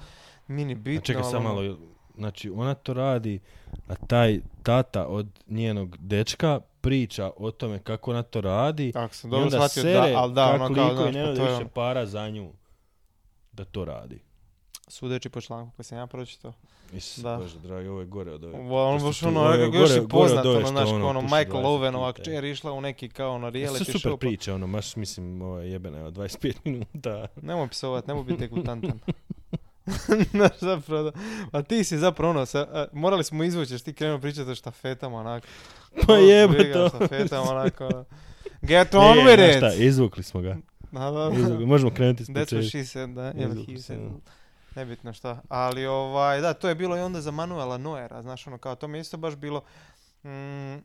[SPEAKER 2] mini bitno.
[SPEAKER 1] A čekaj
[SPEAKER 2] ali
[SPEAKER 1] sam
[SPEAKER 2] ono-
[SPEAKER 1] malo, znači ona to radi, a taj tata od njenog dečka priča o tome kako ona to radi
[SPEAKER 2] Tako sam dobro shvatio, da, ali da, ono kao, znaš, pa to je
[SPEAKER 1] više
[SPEAKER 2] ono,
[SPEAKER 1] para za nju da to radi.
[SPEAKER 2] Sudeći po članku koji sam ja pročitao.
[SPEAKER 1] Is,
[SPEAKER 2] Da.
[SPEAKER 1] Bože, dragi, ovo je gore od ove.
[SPEAKER 2] Ono baš ono,
[SPEAKER 1] ovo je
[SPEAKER 2] još
[SPEAKER 1] gore-
[SPEAKER 2] i
[SPEAKER 1] gore od
[SPEAKER 2] poznat,
[SPEAKER 1] ove
[SPEAKER 2] ono, znaš,
[SPEAKER 1] ono
[SPEAKER 2] ono, Michael
[SPEAKER 1] 20
[SPEAKER 2] Owenova
[SPEAKER 1] puta.
[SPEAKER 2] kćer išla u neki kao ono
[SPEAKER 1] Sve
[SPEAKER 2] reality
[SPEAKER 1] super
[SPEAKER 2] show. pa-
[SPEAKER 1] priče, ono, baš mislim, ovo je jebene, evo, 25 minuta.
[SPEAKER 2] Nemoj psovat, nemoj biti degutantan. Znaš, zapravo da. A ti si zapravo ono, sa, a, morali smo izvući jer ti krenuo pričati o štafetama, onako.
[SPEAKER 1] Pa
[SPEAKER 2] O,
[SPEAKER 1] jebote.
[SPEAKER 2] briga, Štafetama, onako. ono. Get on
[SPEAKER 1] E,
[SPEAKER 2] with it!
[SPEAKER 1] izvukli smo ga.
[SPEAKER 2] Da, da,
[SPEAKER 1] Izvukli.
[SPEAKER 2] da.
[SPEAKER 1] Možemo krenuti s
[SPEAKER 2] That's what
[SPEAKER 1] početka.
[SPEAKER 2] she said, da.
[SPEAKER 1] Izvukli.
[SPEAKER 2] Nebitno šta. Ali ovaj, da, to je bilo i onda za Manuela Noera, znaš, ono, kao to mi je isto baš bilo... Mm,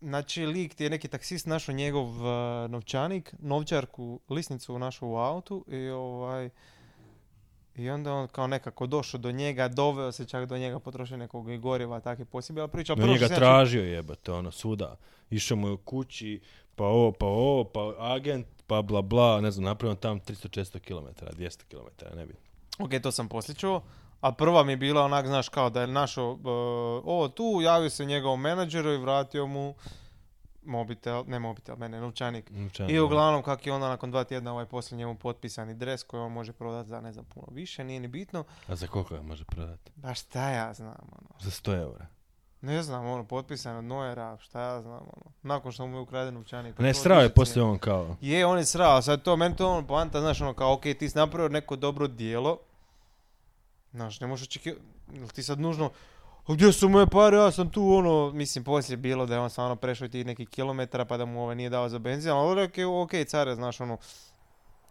[SPEAKER 2] znači, lik ti je neki taksist našao njegov uh, novčanik, novčarku, lisnicu našao u autu i ovaj... I onda on kao nekako došao do njega, doveo se čak do njega, potrošio nekog i goriva, tak je posebila priča. Prvo
[SPEAKER 1] njega
[SPEAKER 2] čuo-
[SPEAKER 1] tražio jebate, ono, svuda. Išao mu je u kući, pa ovo, pa ovo, pa agent, pa bla bla, ne znam, napravio tam 300-400 km, 200 km, ne bi.
[SPEAKER 2] Ok, to sam poslije čuo. A prva mi je bila onak, znaš, kao da je našao uh, ovo tu, javio se njegovom menadžeru i vratio mu mobitel, ne mobitel, mene, novčanik. I uglavnom kak je onda nakon dva tjedna ovaj poslije njemu potpisani dres koji on može prodati za ne znam puno više, nije ni bitno.
[SPEAKER 1] A za koliko ga može prodati?
[SPEAKER 2] Ba šta ja znam, ono.
[SPEAKER 1] Za 100 eura.
[SPEAKER 2] Ne znam, ono, potpisan od Noera, šta ja znam, ono. Nakon što mu je ukraden novčanik. pa
[SPEAKER 1] Ne,
[SPEAKER 2] to
[SPEAKER 1] strao je poslije on kao.
[SPEAKER 2] Je, on je srao, sad to, meni to ono poanta, znaš, ono kao, ok, ti si napravio neko dobro dijelo, znaš, ne možeš očekivati, ti sad nužno, "A gdje su moje pare, ja sam tu, ono, mislim, poslije je bilo da je on stvarno prešao ti neki kilometara pa da mu ovaj nije dao za benzin, ali ok, ok, care, znaš, ono,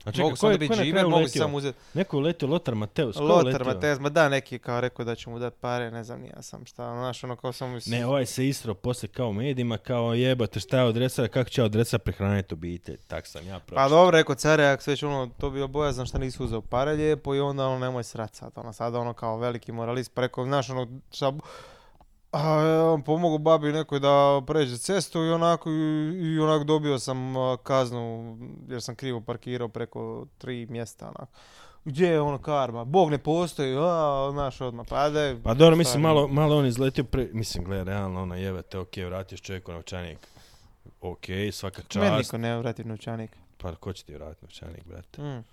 [SPEAKER 1] A čekaj,
[SPEAKER 2] mogu
[SPEAKER 1] ko
[SPEAKER 2] sam
[SPEAKER 1] je,
[SPEAKER 2] da
[SPEAKER 1] ko
[SPEAKER 2] biti
[SPEAKER 1] je na
[SPEAKER 2] živer,
[SPEAKER 1] kraju
[SPEAKER 2] mogu samo uzeti.
[SPEAKER 1] Neko je uletio, Lotar Mateus, ko uletio?
[SPEAKER 2] Matez, ma da, neki je kao rekao da će mu dati pare, ne znam, ja sam šta, znaš, ono, kao sam mislim,
[SPEAKER 1] Ne, ovaj se istro poslije kao medijima, kao jebate šta je od Dresera, kako će od Dresera prehraniti obitelj. Tak sam ja
[SPEAKER 2] Pa
[SPEAKER 1] pročitao.
[SPEAKER 2] dobro, rekao care, ako se već ono, to bio bojazan šta nisi uzeo pare lijepo i onda ono, nemoj srat sad, ono, sad ono kao veliki moralist, pa rekao, znaš, ono, šta, a, on pomogao babi nekoj da pređe cestu i onako, i, i onako dobio sam kaznu jer sam krivo parkirao preko tri mjesta, onako. Gdje je ono karma? Bog ne postoji, a, znaš, odmah, pa da je...
[SPEAKER 1] Pa dobro, mislim, malo, malo on izletio pre... Mislim, gle, realno, ono, jebate, ok, vratiš čovjeku novčanik. Ok, svaka
[SPEAKER 2] Meni
[SPEAKER 1] čast.
[SPEAKER 2] niko ne vrati novčanik.
[SPEAKER 1] Pa ko će ti vratiti novčanik, brate?
[SPEAKER 2] Mm.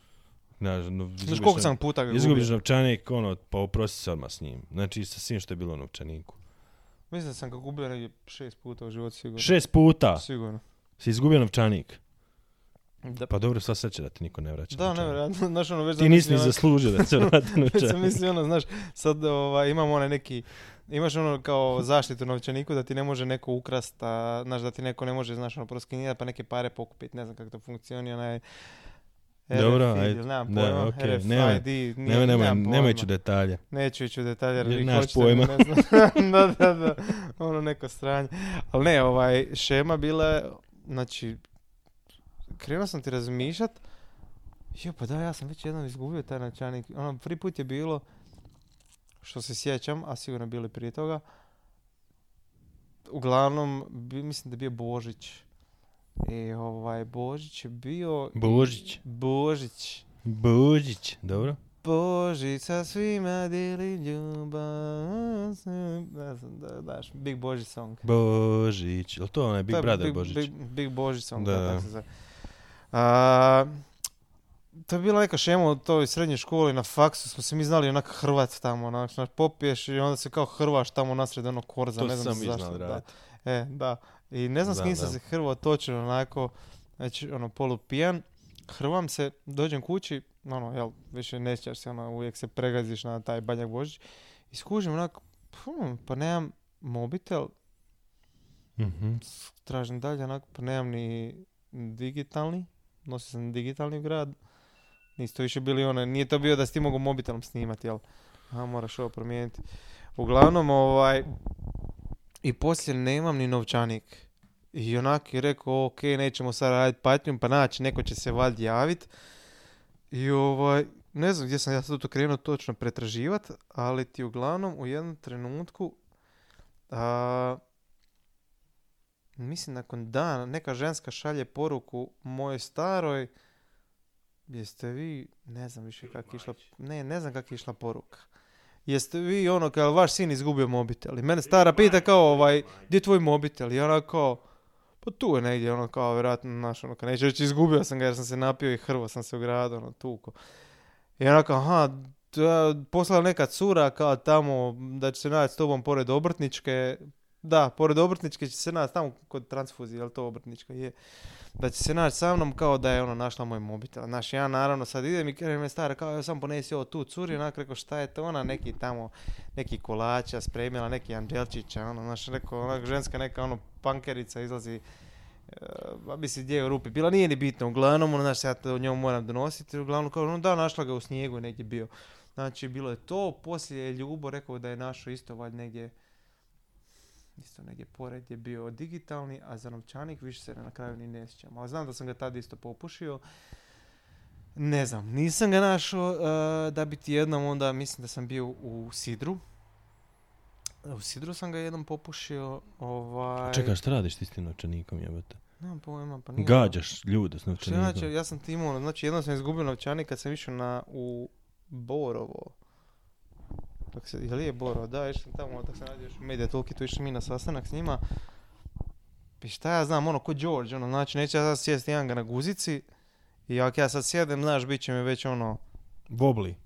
[SPEAKER 1] Znaš, no,
[SPEAKER 2] Znaš koliko sam puta ga
[SPEAKER 1] Izgubiš novčanik, ono, pa oprosti se odmah s njim. Znači, sa svim što je bilo u novčaniku.
[SPEAKER 2] Mislim da sam ga gubio negdje šest puta u životu sigurno.
[SPEAKER 1] Šest puta
[SPEAKER 2] Sigurno.
[SPEAKER 1] si izgubio novčanik.
[SPEAKER 2] Da,
[SPEAKER 1] Pa dobro, sva sreća da ti niko ne vraća
[SPEAKER 2] da
[SPEAKER 1] novčanik.
[SPEAKER 2] nevjerojatno, znaš ono već
[SPEAKER 1] Ti nisi ni zaslužio da se vrati
[SPEAKER 2] Već sam
[SPEAKER 1] novčanik.
[SPEAKER 2] mislio ono, znaš, sad ovaj, imamo onaj neki, imaš ono kao zaštitu novčaniku da ti ne može neko ukrast, a, znaš, da ti neko ne može, znaš, ono, proskinirati pa neke pare pokupiti, ne znam kako to funkcionira, onaj
[SPEAKER 1] Dobro, ajde.
[SPEAKER 2] nemam pojma,
[SPEAKER 1] okej,
[SPEAKER 2] RFID,
[SPEAKER 1] nemoj-
[SPEAKER 2] nije-
[SPEAKER 1] Nemoj, nemoj,
[SPEAKER 2] nemam pojma.
[SPEAKER 1] ići u detalje.
[SPEAKER 2] Neću ići u detalje jer vi hoćete,
[SPEAKER 1] pojma.
[SPEAKER 2] ne znam. da, da, da, ono neko stranje. Ali ne, ovaj, šema bila je, znači, krenuo sam ti razmišljat, jo, pa da, ja sam već jednom izgubio taj novčanik. Ono, prvi put je bilo, što se sjećam, a sigurno bili prije toga, uglavnom, bi, mislim da je bio Božić. I ovaj, Božić je bio...
[SPEAKER 1] Božić.
[SPEAKER 2] Božić.
[SPEAKER 1] Božić, dobro.
[SPEAKER 2] Božić sa svima dijeli ljubav. Ne znam, da, daš, Big Božić song.
[SPEAKER 1] Božić. Jel to onaj Big
[SPEAKER 2] To je
[SPEAKER 1] Brother
[SPEAKER 2] Big,
[SPEAKER 1] Božić?
[SPEAKER 2] Big, Big Božić song,
[SPEAKER 1] Da,
[SPEAKER 2] da,
[SPEAKER 1] da.
[SPEAKER 2] tako se zove. A, to je bila neka šema u toj srednjoj školi, na faksu smo se mi znali onak hrvat tamo, onak, popiješ i onda se kao hrvaš tamo nasred onog korza,
[SPEAKER 1] To
[SPEAKER 2] ne znam
[SPEAKER 1] sam i
[SPEAKER 2] zašto.
[SPEAKER 1] znao
[SPEAKER 2] da.
[SPEAKER 1] raditi.
[SPEAKER 2] E, da. I ne znam s kim sam se hrvao točno, onako, znači, ono, polupijan. Hrvam se, dođem kući, ono, jel, više ne sjećaš se, ono, uvijek se pregaziš na taj Banjak Božić. I skužim, onako, hm, pa nemam mobitel,
[SPEAKER 1] Mhm.
[SPEAKER 2] tražim dalje, onako, pa nemam ni digitalni, nosio sam digitalni grad. Nisu to više bili one, nije to bio da si ti mogu mobitelom snimati, jel? A, moraš ovo promijeniti. Uglavnom, ovaj, i poslije nemam ni novčanik. I onak je rekao, ok, nećemo sad raditi patnju, pa naći, neko će se valjda javit. I ovaj, ne znam gdje sam ja sad to krenuo točno pretraživat, ali ti uglavnom u jednom trenutku, a, mislim nakon dana, neka ženska šalje poruku mojoj staroj, jeste vi, ne znam više kak je išla, ne, ne znam kak je išla poruka. Jeste vi ono, kao vaš sin izgubio mobitel i mene stara pita kao ovaj, gdje je tvoj mobitel? I ona kao, pa tu je negdje, ono kao, vjerojatno, znaš, ono, kao neću reći, izgubio sam ga jer sam se napio i hrvo sam se u gradu, ono, tuko. I ona kao, aha, poslala neka cura kao tamo da će se naći s tobom pored obrtničke. Da, pored obrtničke će se naći tamo kod transfuzije, jel to obrtnička je. Da će se naći sa mnom kao da je ona našla moj mobitel. Znaš, ja naravno sad idem i kažem me stara kao, sam ponesi ovo tu curi, onak rekao šta je to ona, neki tamo, neki kolača spremila, neki anđelčića, ono, znaš, rekao, onak ženska neka ono pankerica izlazi Uh, mislim gdje je u rupi bila, nije ni bitno, uglavnom, ono, znaš, ja to njom moram donositi, uglavnom, kao, ono, da, našla ga u snijegu negdje bio. Znači, bilo je to, poslije je Ljubo rekao da je našao isto valjda negdje, isto negdje pored je bio digitalni, a za novčanik više se na kraju ni ne sjećam. Ali znam da sam ga tad isto popušio. Ne znam, nisam ga našao uh, da bi ti jednom onda, mislim da sam bio u Sidru. U Sidru sam ga jednom popušio. Ovaj...
[SPEAKER 1] Čekaj, šta radiš ti s tim novčanikom, jebate?
[SPEAKER 2] Nemam pojma, pa nije.
[SPEAKER 1] Gađaš ljude s
[SPEAKER 2] Šta
[SPEAKER 1] novčanikom.
[SPEAKER 2] znači, ja sam ti imao, znači jednom sam izgubio novčanik kad sam išao na, u Borovo. Dok se, je li je Borovo? Da, sam tamo, dok sam radio još u Media tu išli mi na sastanak s njima. I šta ja znam, ono, ko George, ono, znači neće ja sad sjesti jedan ga na guzici i ako ja sad sjedem, znaš, bit će mi već ono,
[SPEAKER 1] Bobli.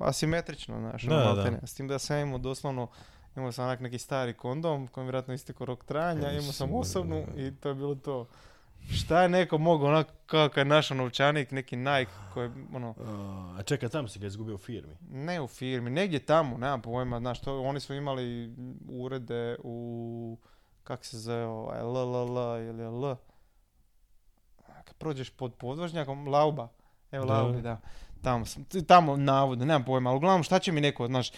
[SPEAKER 2] asimetrično, znaš,
[SPEAKER 1] Da,
[SPEAKER 2] ono,
[SPEAKER 1] da.
[SPEAKER 2] S tim da sam ja imao doslovno, imao sam onak neki stari kondom, kojem vjerojatno istekao rok trajanja, imao sam osobnu i to je bilo to. Šta je neko mogao, onako kao kad je našao novčanik, neki Nike koji, ono,
[SPEAKER 1] A čekaj, tamo si ga izgubio u firmi.
[SPEAKER 2] ne u firmi, negdje tamo, nemam pojma, znaš, to, oni su imali urede u, kak se zove, ovaj, LLL ili L. Kad prođeš pod podvožnjakom, Lauba, evo. Laubi, da. Tamo, sam, tamo navodno, nemam pojma, ali uglavnom šta će mi neko, znaš,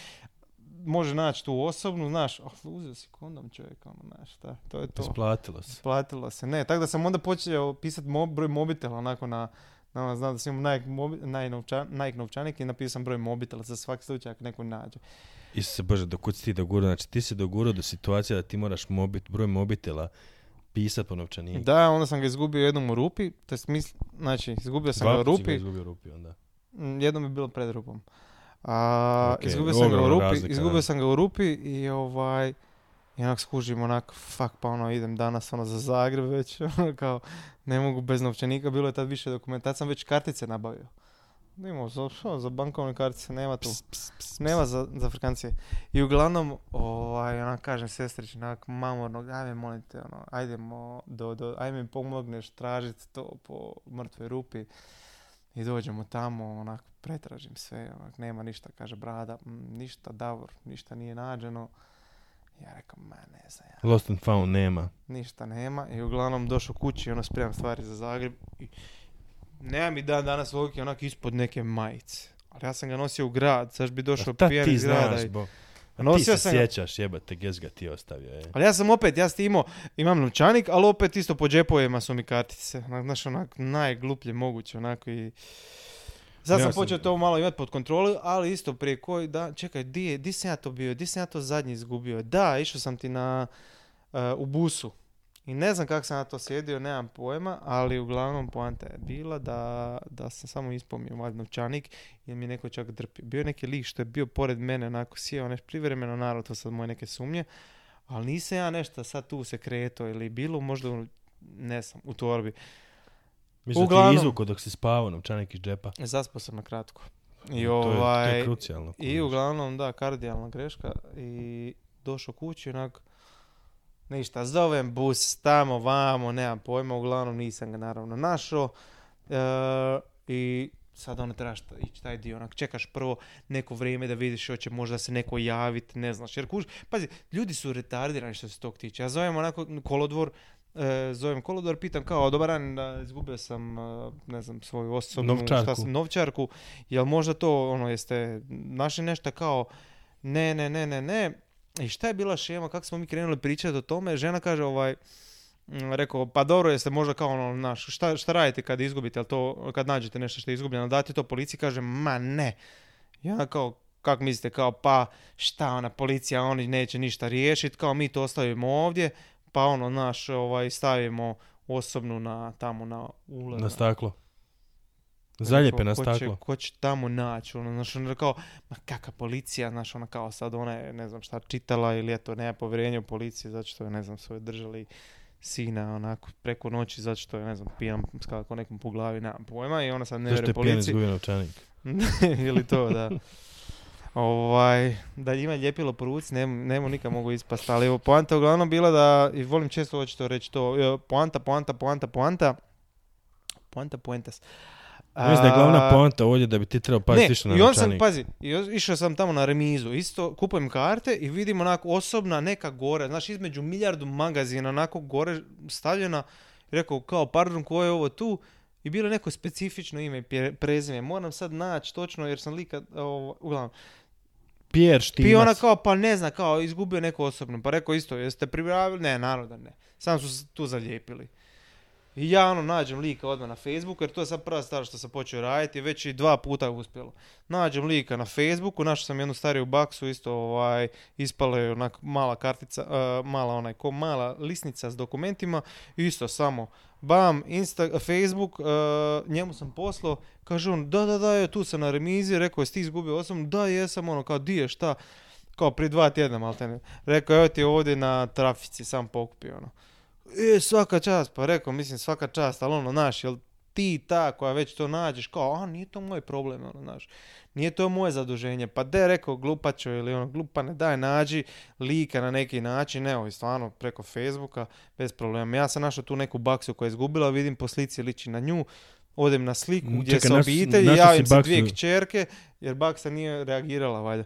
[SPEAKER 2] može naći tu osobnu, znaš, oh, uzeo si kondom čovjek, ono, znaš, šta, to je to.
[SPEAKER 1] Isplatilo se.
[SPEAKER 2] Platilo se, ne, tako da sam onda počeo pisati mo- broj mobitela, onako na, na ono, znam da sam Nike, mobi, Nike, novčanik i napisao sam broj mobitela za svaki slučaj ako neko nađe.
[SPEAKER 1] Isuse Bože, do kud si ti dogurao? Znači ti si dogurao do situacije da ti moraš mobit, broj mobitela pisat po novčaniku.
[SPEAKER 2] Da, onda sam ga izgubio jednom u rupi, to jest misl, znači izgubio sam ga u
[SPEAKER 1] Dva ga
[SPEAKER 2] rupi,
[SPEAKER 1] izgubio u rupi onda.
[SPEAKER 2] Mm, jednom je bilo pred rupom. A,
[SPEAKER 1] Ok,
[SPEAKER 2] izgubio sam ga u rupi,
[SPEAKER 1] razlika,
[SPEAKER 2] izgubio
[SPEAKER 1] da.
[SPEAKER 2] sam ga u rupi i ovaj, i onak skužim onak, fuck, pa ono, idem danas ono za Zagreb već, ono, kao, ne mogu bez novčanika, bilo je tad više dokumentacije, sam već kartice nabavio. Imao za, za bankovne kartice, nema tu.
[SPEAKER 1] Ps, ps, ps,
[SPEAKER 2] Nema za, za frikancije. I uglavnom, ovaj, onak kažem sestrić, onak mamorno, ajme molim te, ono, ajdemo, do, do, ajme pomogneš tražiti to po mrtvoj rupi. I dođemo tamo, onak, pretražim sve, onak, nema ništa, kaže brada, "Mm, ništa, Davor, ništa nije nađeno. Ja rekao, ma ne znam ja,
[SPEAKER 1] Lost and found nema.
[SPEAKER 2] ništa nema. I uglavnom došao kući, ono, spremam stvari za Zagreb. I nema mi dan danas logike, onak, ispod neke majice. Ali ja sam ga nosio u grad, zašto bi došao
[SPEAKER 1] ti
[SPEAKER 2] iz grada
[SPEAKER 1] znaš,
[SPEAKER 2] i-
[SPEAKER 1] bo?
[SPEAKER 2] Nosio
[SPEAKER 1] ti se sjećaš, jebate, gdje ga ti ostavio, je.
[SPEAKER 2] Ali ja sam opet, ja sam imao, imam novčanik, ali opet isto po džepovima su mi kartice. Znaš, onak, najgluplje moguće, onako i... Sad sam
[SPEAKER 1] sam-
[SPEAKER 2] počeo to malo imati pod kontrolu, ali isto prije koji dan, čekaj, di, je, di sam ja to bio, di sam ja to zadnji izgubio? Da, išao sam ti na, eh, u busu. I ne znam kako sam ja to sjedio, nemam pojma, ali uglavnom poanta je bila da, da sam samo ispomnio moj novčanik jer mi je neko čak drpio. Bio je neki lik što je bio pored mene, onako sjeo nešto privremeno, naravno to sad moje neke sumnje, ali nisam ja nešto sad tu se kreto ili bilo možda, u- ne znam, u torbi.
[SPEAKER 1] Mislim da ti
[SPEAKER 2] Uglavnom-
[SPEAKER 1] izvuko dok si spavao novčanik iz džepa.
[SPEAKER 2] Zaspao sam na kratko. I
[SPEAKER 1] To je, to je
[SPEAKER 2] ovaj,
[SPEAKER 1] krucijalno.
[SPEAKER 2] i uglavnom, da, kardijalna greška i došao kući onak, ništa, zovem bus tamo, vamo, nemam pojma, uglavnom nisam ga naravno našao. E, i sad ono trebaš ići taj dio, onak, čekaš prvo neko vrijeme da vidiš hoće možda se neko javiti, ne znaš, jer kuž, pazi, ljudi su retardirani što se tog tiče, ja zovem onako kolodvor, e, zovem kolodvor, pitam kao, dobar dan, da, izgubio sam, e, ne znam, svoju osobnu, šta
[SPEAKER 1] Novčarku.
[SPEAKER 2] sam, novčarku, jel možda to, ono, jeste našli nešto kao, ne, ne, ne, ne, ne, i šta je bila šema, kako smo mi krenuli pričati o tome, žena kaže, ovaj, mm, rekao, pa dobro jeste možda kao ono, naš, šta, šta radite kad izgubite, to, kad nađete nešto što je izgubljeno, dati to policiji, kaže, ma ne. I onda kao, kako mislite, kao, pa šta ona policija, oni neće ništa riješiti, kao mi to ostavimo ovdje, pa ono, naš, ovaj, stavimo osobnu na, tamo na ulaz.
[SPEAKER 1] Na staklo. Zaljepe na
[SPEAKER 2] Ko će-
[SPEAKER 1] staklo.
[SPEAKER 2] Ko će tamo naći, ono, znaš, ono kao, ma kakva policija, znaš, ona kao sad ona je, ne znam šta, čitala ili eto, nema povjerenja u policiju, zato što je, ne znam, su joj držali sina onako preko noći, zato što je, ne znam, pijan skako nekom po glavi, nemam pojma, i ona sad ne
[SPEAKER 1] Zašto
[SPEAKER 2] vjeruje
[SPEAKER 1] je pijan
[SPEAKER 2] policiji.
[SPEAKER 1] izgubio novčanik?
[SPEAKER 2] ili to, da. Ovaj, da ima ljepilo po ruci, ne, nemo nikad mogu ispast, ali evo, poanta je uglavnom bila da, i volim često očito reći to, e, poanta, poanta, poanta, poanta, poanta, poentas.
[SPEAKER 1] Mislim da je glavna poanta ovdje da bi ti trebao paziti
[SPEAKER 2] ne,
[SPEAKER 1] na
[SPEAKER 2] i on sam, pazi, i išao sam tamo na remizu, isto kupujem karte i vidim onako osobna neka gore, znaš između milijardu magazina onako gore stavljena, rekao kao pardon ko je ovo tu i bilo neko specifično ime i prezime, moram sad naći točno jer sam lika, ovo, uglavnom,
[SPEAKER 1] Pierre
[SPEAKER 2] i ona
[SPEAKER 1] Štimac.
[SPEAKER 2] kao pa ne zna, kao izgubio neko osobno, pa rekao isto, jeste pribravili, ne, naravno da ne, sam su tu zalijepili. I ja ono nađem lika odmah na Facebooku, jer to je sad prva stvar što sam počeo raditi, već i dva puta je uspjelo. Nađem lika na Facebooku, našao sam jednu stariju baksu, isto ovaj, ispala je onak mala kartica, eh, mala onaj, ko mala lisnica s dokumentima, isto samo, bam, Insta, Facebook, eh, njemu sam poslao, kaže on, da, da, da, je, tu sam na remizi, rekao, jesi ti izgubio osobno, da, jesam, ono, kao, di je, šta, kao prije dva tjedna, maltene. Rekao, evo ti ovdje na trafici, sam pokupio, ono. E, svaka čast, pa rekao, mislim, svaka čast, ali ono, znaš, jel ti ta koja već to nađeš, kao, a, nije to moj problem, ono, znaš, nije to moje zaduženje, pa de, rekao, glupačo ili ono, glupane, daj, nađi lika na neki način, evo, i stvarno, preko Facebooka, bez problema. Ja sam našao tu neku baksu koja je izgubila, vidim po slici liči na nju, odem na sliku
[SPEAKER 1] Mm,
[SPEAKER 2] gdje
[SPEAKER 1] čekaj, naš-
[SPEAKER 2] obitelji, javim se
[SPEAKER 1] baksu-
[SPEAKER 2] dvije kćerke, jer baksa nije reagirala, valjda.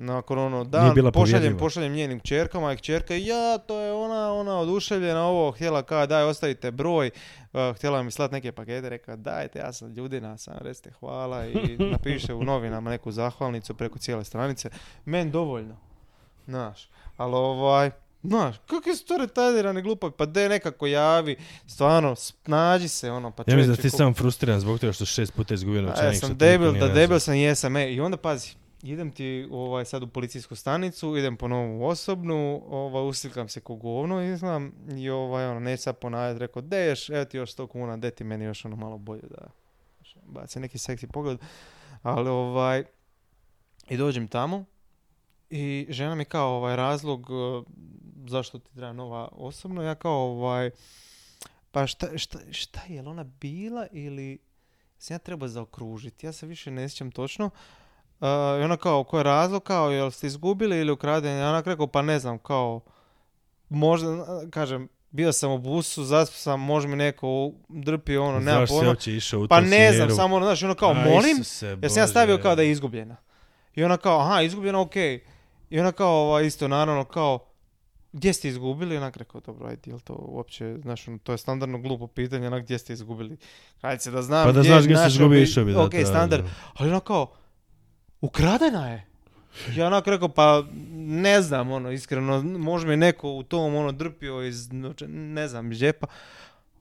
[SPEAKER 2] Nakon ono,
[SPEAKER 1] bila
[SPEAKER 2] pošaljem, pošaljem njenim kćerkama i kćerka, ja, to je ona, ona oduševljena ovo, htjela kao, daj, ostavite broj, uh, htjela mi slat neke pakete, rekao, dajte, ja sam ljudina, sam, recite hvala. I napiše u novinama neku zahvalnicu preko cijele stranice, men dovoljno, znaš, ali ovaj, Znaš, kakvi su to retardirani glupak, pa de nekako javi, stvarno, nađi se ono, pa
[SPEAKER 1] Ja mislim da ti
[SPEAKER 2] ko-
[SPEAKER 1] sam frustriran zbog toga što šest puta izgubio novčanik.
[SPEAKER 2] ja sam debil, da debil sam jesam, e, i onda pazi, idem ti ovaj, sad u policijsku stanicu, idem po novu osobnu, ovaj, uslikam se ko govno, izgledam, i ovaj, ono, neću sad ponavljati, rekao, deš, evo ti još 100 kuna, de ti meni još ono malo bolje da baci neki seksi pogled, ali ovaj, i dođem tamo, i žena mi kao ovaj razlog uh, zašto ti treba nova osobno, ja kao ovaj, pa šta, šta, šta je, ona bila ili sam ja treba zaokružiti, ja se više ne sjećam točno. Uh, I ona kao, koji je razlog, kao, jel ste izgubili ili ukradeni? Ja onak rekao, pa ne znam, kao, možda, kažem, bio sam u busu, zaspao sam, može mi neko drpio, ono, nema pojma.
[SPEAKER 1] išao u
[SPEAKER 2] Pa ne znam, samo, ono, znaš, ono kao,
[SPEAKER 1] A,
[SPEAKER 2] molim, jer sam ja stavio kao da je izgubljena. I ona kao, aha, izgubljena, okej. I ona kao, ovaj, isto, naravno, kao, gdje ste izgubili? Onak rekao, dobro, ajde, jel to uopće, znaš, ono, to je standardno glupo pitanje, onak, gdje ste izgubili? Hajde se da znam
[SPEAKER 1] Pa da
[SPEAKER 2] gdje
[SPEAKER 1] znaš gdje izgubio,
[SPEAKER 2] bi-
[SPEAKER 1] išao bi da
[SPEAKER 2] Ok,
[SPEAKER 1] to-
[SPEAKER 2] standard. Ali ona kao, ukradena je. Ja onak rekao, pa ne znam, ono, iskreno, može mi neko u tom, ono, drpio iz, novča- ne znam, iz džepa.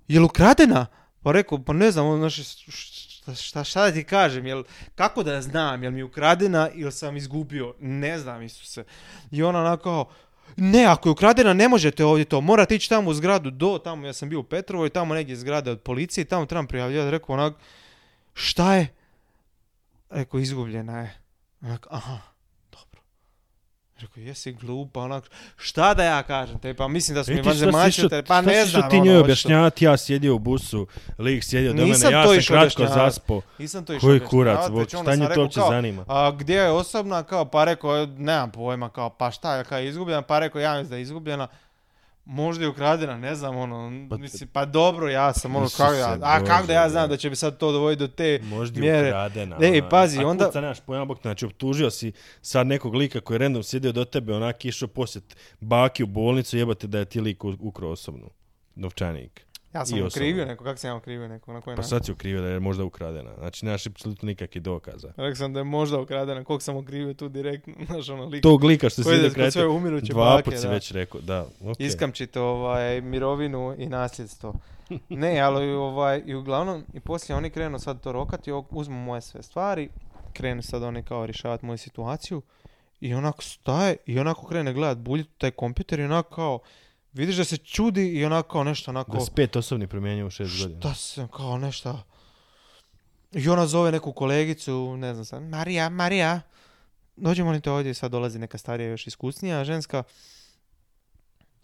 [SPEAKER 2] Jel ukradena? Pa rekao, pa ne znam, ono, znaš, šta, šta, šta da ti kažem, jel, kako da znam, jel mi je ukradena ili sam izgubio, ne znam, Isuse. I ona onako ne, ako je ukradena, ne možete ovdje to, morate ići tamo u zgradu do, tamo, ja sam bio u Petrovoj, tamo negdje zgrada od policije, tamo trebam prijavljati, rekao onak, šta je? Rekao, izgubljena je. Onak, aha, dobro. Rekao, jesi glupa, onak, šta da ja kažem te, pa mislim da su mi
[SPEAKER 1] Vidi, šta si
[SPEAKER 2] vanzemaljci,
[SPEAKER 1] išao-
[SPEAKER 2] te- pa
[SPEAKER 1] šta
[SPEAKER 2] ne znam,
[SPEAKER 1] ti
[SPEAKER 2] ono,
[SPEAKER 1] njoj
[SPEAKER 2] očito.
[SPEAKER 1] objašnjavati, ja sjedio u busu, lik sjedio do mene, ja sam kratko zaspo.
[SPEAKER 2] Nisam to išao
[SPEAKER 1] Koji kurac,
[SPEAKER 2] već
[SPEAKER 1] šta nje to uopće zanima?
[SPEAKER 2] A gdje je osobna, kao, pa rekao, nemam pojma, kao, pa šta, kao je izgubljena, pa rekao, ja mislim da je izgubljena, možda je ukradena, ne znam, ono,
[SPEAKER 1] Pa-
[SPEAKER 2] mislim, pa dobro, ja sam, ono, kako ja, a kako da ja znam
[SPEAKER 1] da.
[SPEAKER 2] će mi sad to dovoditi do te,
[SPEAKER 1] Možda je
[SPEAKER 2] mjere.
[SPEAKER 1] ukradena.
[SPEAKER 2] Ej, pazi,
[SPEAKER 1] A
[SPEAKER 2] onda-
[SPEAKER 1] kuca, nemaš pojma, Bog, znači optužio si sad nekog lika koji je random sjedio do tebe, onak išao posjet baki u bolnicu, jebate da je ti lik ukrao osobnu novčanik.
[SPEAKER 2] Ja sam okrivio
[SPEAKER 1] osobno.
[SPEAKER 2] neko, kako sam ja okrivio neko, na koji
[SPEAKER 1] Pa
[SPEAKER 2] način?
[SPEAKER 1] sad si okrivio da je možda ukradena. Znači, nemaš apsolutno nikakvih dokaza.
[SPEAKER 2] Rekao sam da je možda ukradena, koliko sam okrivio tu direktno, znaš ono lik.
[SPEAKER 1] Tog lika što si
[SPEAKER 2] ide
[SPEAKER 1] krajte,
[SPEAKER 2] svoje umiruće
[SPEAKER 1] dva
[SPEAKER 2] bake,
[SPEAKER 1] put si
[SPEAKER 2] da.
[SPEAKER 1] već rekao, da, ok.
[SPEAKER 2] Iskamčite ovaj, mirovinu i nasljedstvo. Ne, ali ovaj, i uglavnom, i poslije oni krenu sad to rokati, uzmu moje sve stvari, krenu sad oni kao rješavati moju situaciju i onako staje i onako krene gledat buljit taj kompjuter i onako kao, vidiš da se čudi i onako nešto onako,
[SPEAKER 1] Da si pet osobni promijenio u šest godina.
[SPEAKER 2] šta sam kao nešto, i ona zove neku kolegicu, ne znam sad, Marija, Marija, dođemo li te ovdje, sad dolazi neka starija još iskusnija ženska,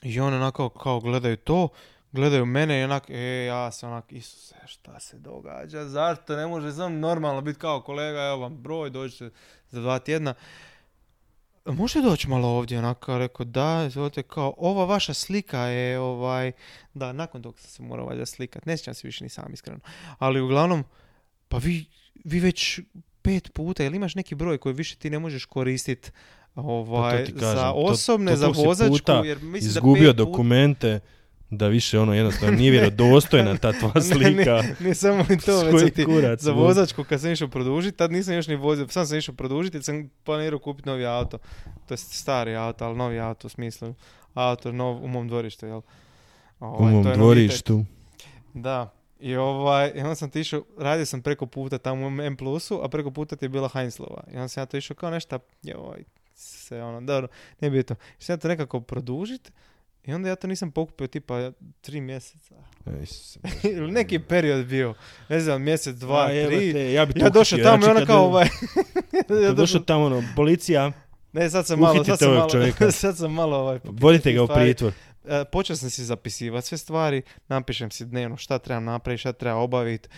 [SPEAKER 2] i ona onako kao gledaju to, gledaju mene i onak, e, ja se onak, Isuse, šta se događa, zašto ne može sam normalno biti kao kolega, evo vam broj, dođite za dva tjedna. Može doći malo ovdje, onako, rekao, da, izvolite, kao, ova vaša slika je, ovaj, da, nakon toga sam se morao valjda slikat, ne sjećam se više ni sam iskreno, ali uglavnom, pa vi, vi već pet puta, jel imaš neki broj koji više ti ne možeš koristiti ovaj,
[SPEAKER 1] Pa ti kažem,
[SPEAKER 2] za osobne,
[SPEAKER 1] to-
[SPEAKER 2] za
[SPEAKER 1] to si
[SPEAKER 2] vozačku, jer mislim
[SPEAKER 1] Izgubio
[SPEAKER 2] da pet puta-
[SPEAKER 1] dokumente da više ono jednostavno nije vjerodostojna ta
[SPEAKER 2] Ne,
[SPEAKER 1] slika.
[SPEAKER 2] ne, ne samo ni to, već
[SPEAKER 1] koji
[SPEAKER 2] sam ti
[SPEAKER 1] kurac,
[SPEAKER 2] za vozačku kad sam išao produžiti, tad nisam još ni vozio, sam sam išao produžiti jer sam planirao kupiti novi auto. To je stari auto, ali novi auto u smislu auto nov u mom dvorištu, jel?
[SPEAKER 1] U
[SPEAKER 2] Ovaj,
[SPEAKER 1] mom
[SPEAKER 2] to je novitet.
[SPEAKER 1] dvorištu.
[SPEAKER 2] Da. I ovaj, i onda sam ti išao, radio sam preko puta tamo u M plusu, a preko puta ti je bila Heinzlova. I onda sam ja to išao kao nešto, joj, se ono, dobro, nije bitno. I sam ja to nekako produžit, i onda ja to nisam pokupio tipa tri mjeseca.
[SPEAKER 1] E,
[SPEAKER 2] Ili neki period bio, ne znam, mjesec, dva,
[SPEAKER 1] A,
[SPEAKER 2] tri.
[SPEAKER 1] jebate, ja bi
[SPEAKER 2] Ja došao tamo i
[SPEAKER 1] znači
[SPEAKER 2] ona
[SPEAKER 1] kad-
[SPEAKER 2] kao ovaj... Ja
[SPEAKER 1] došao
[SPEAKER 2] došao,
[SPEAKER 1] tamo ono, policija,
[SPEAKER 2] ne, sad sam malo, sad sam malo, sad sam malo ovaj...
[SPEAKER 1] vodite ga u pritvor.
[SPEAKER 2] E, počeo sam si zapisivati sve stvari, napišem si dnevno šta trebam napraviti, šta treba obaviti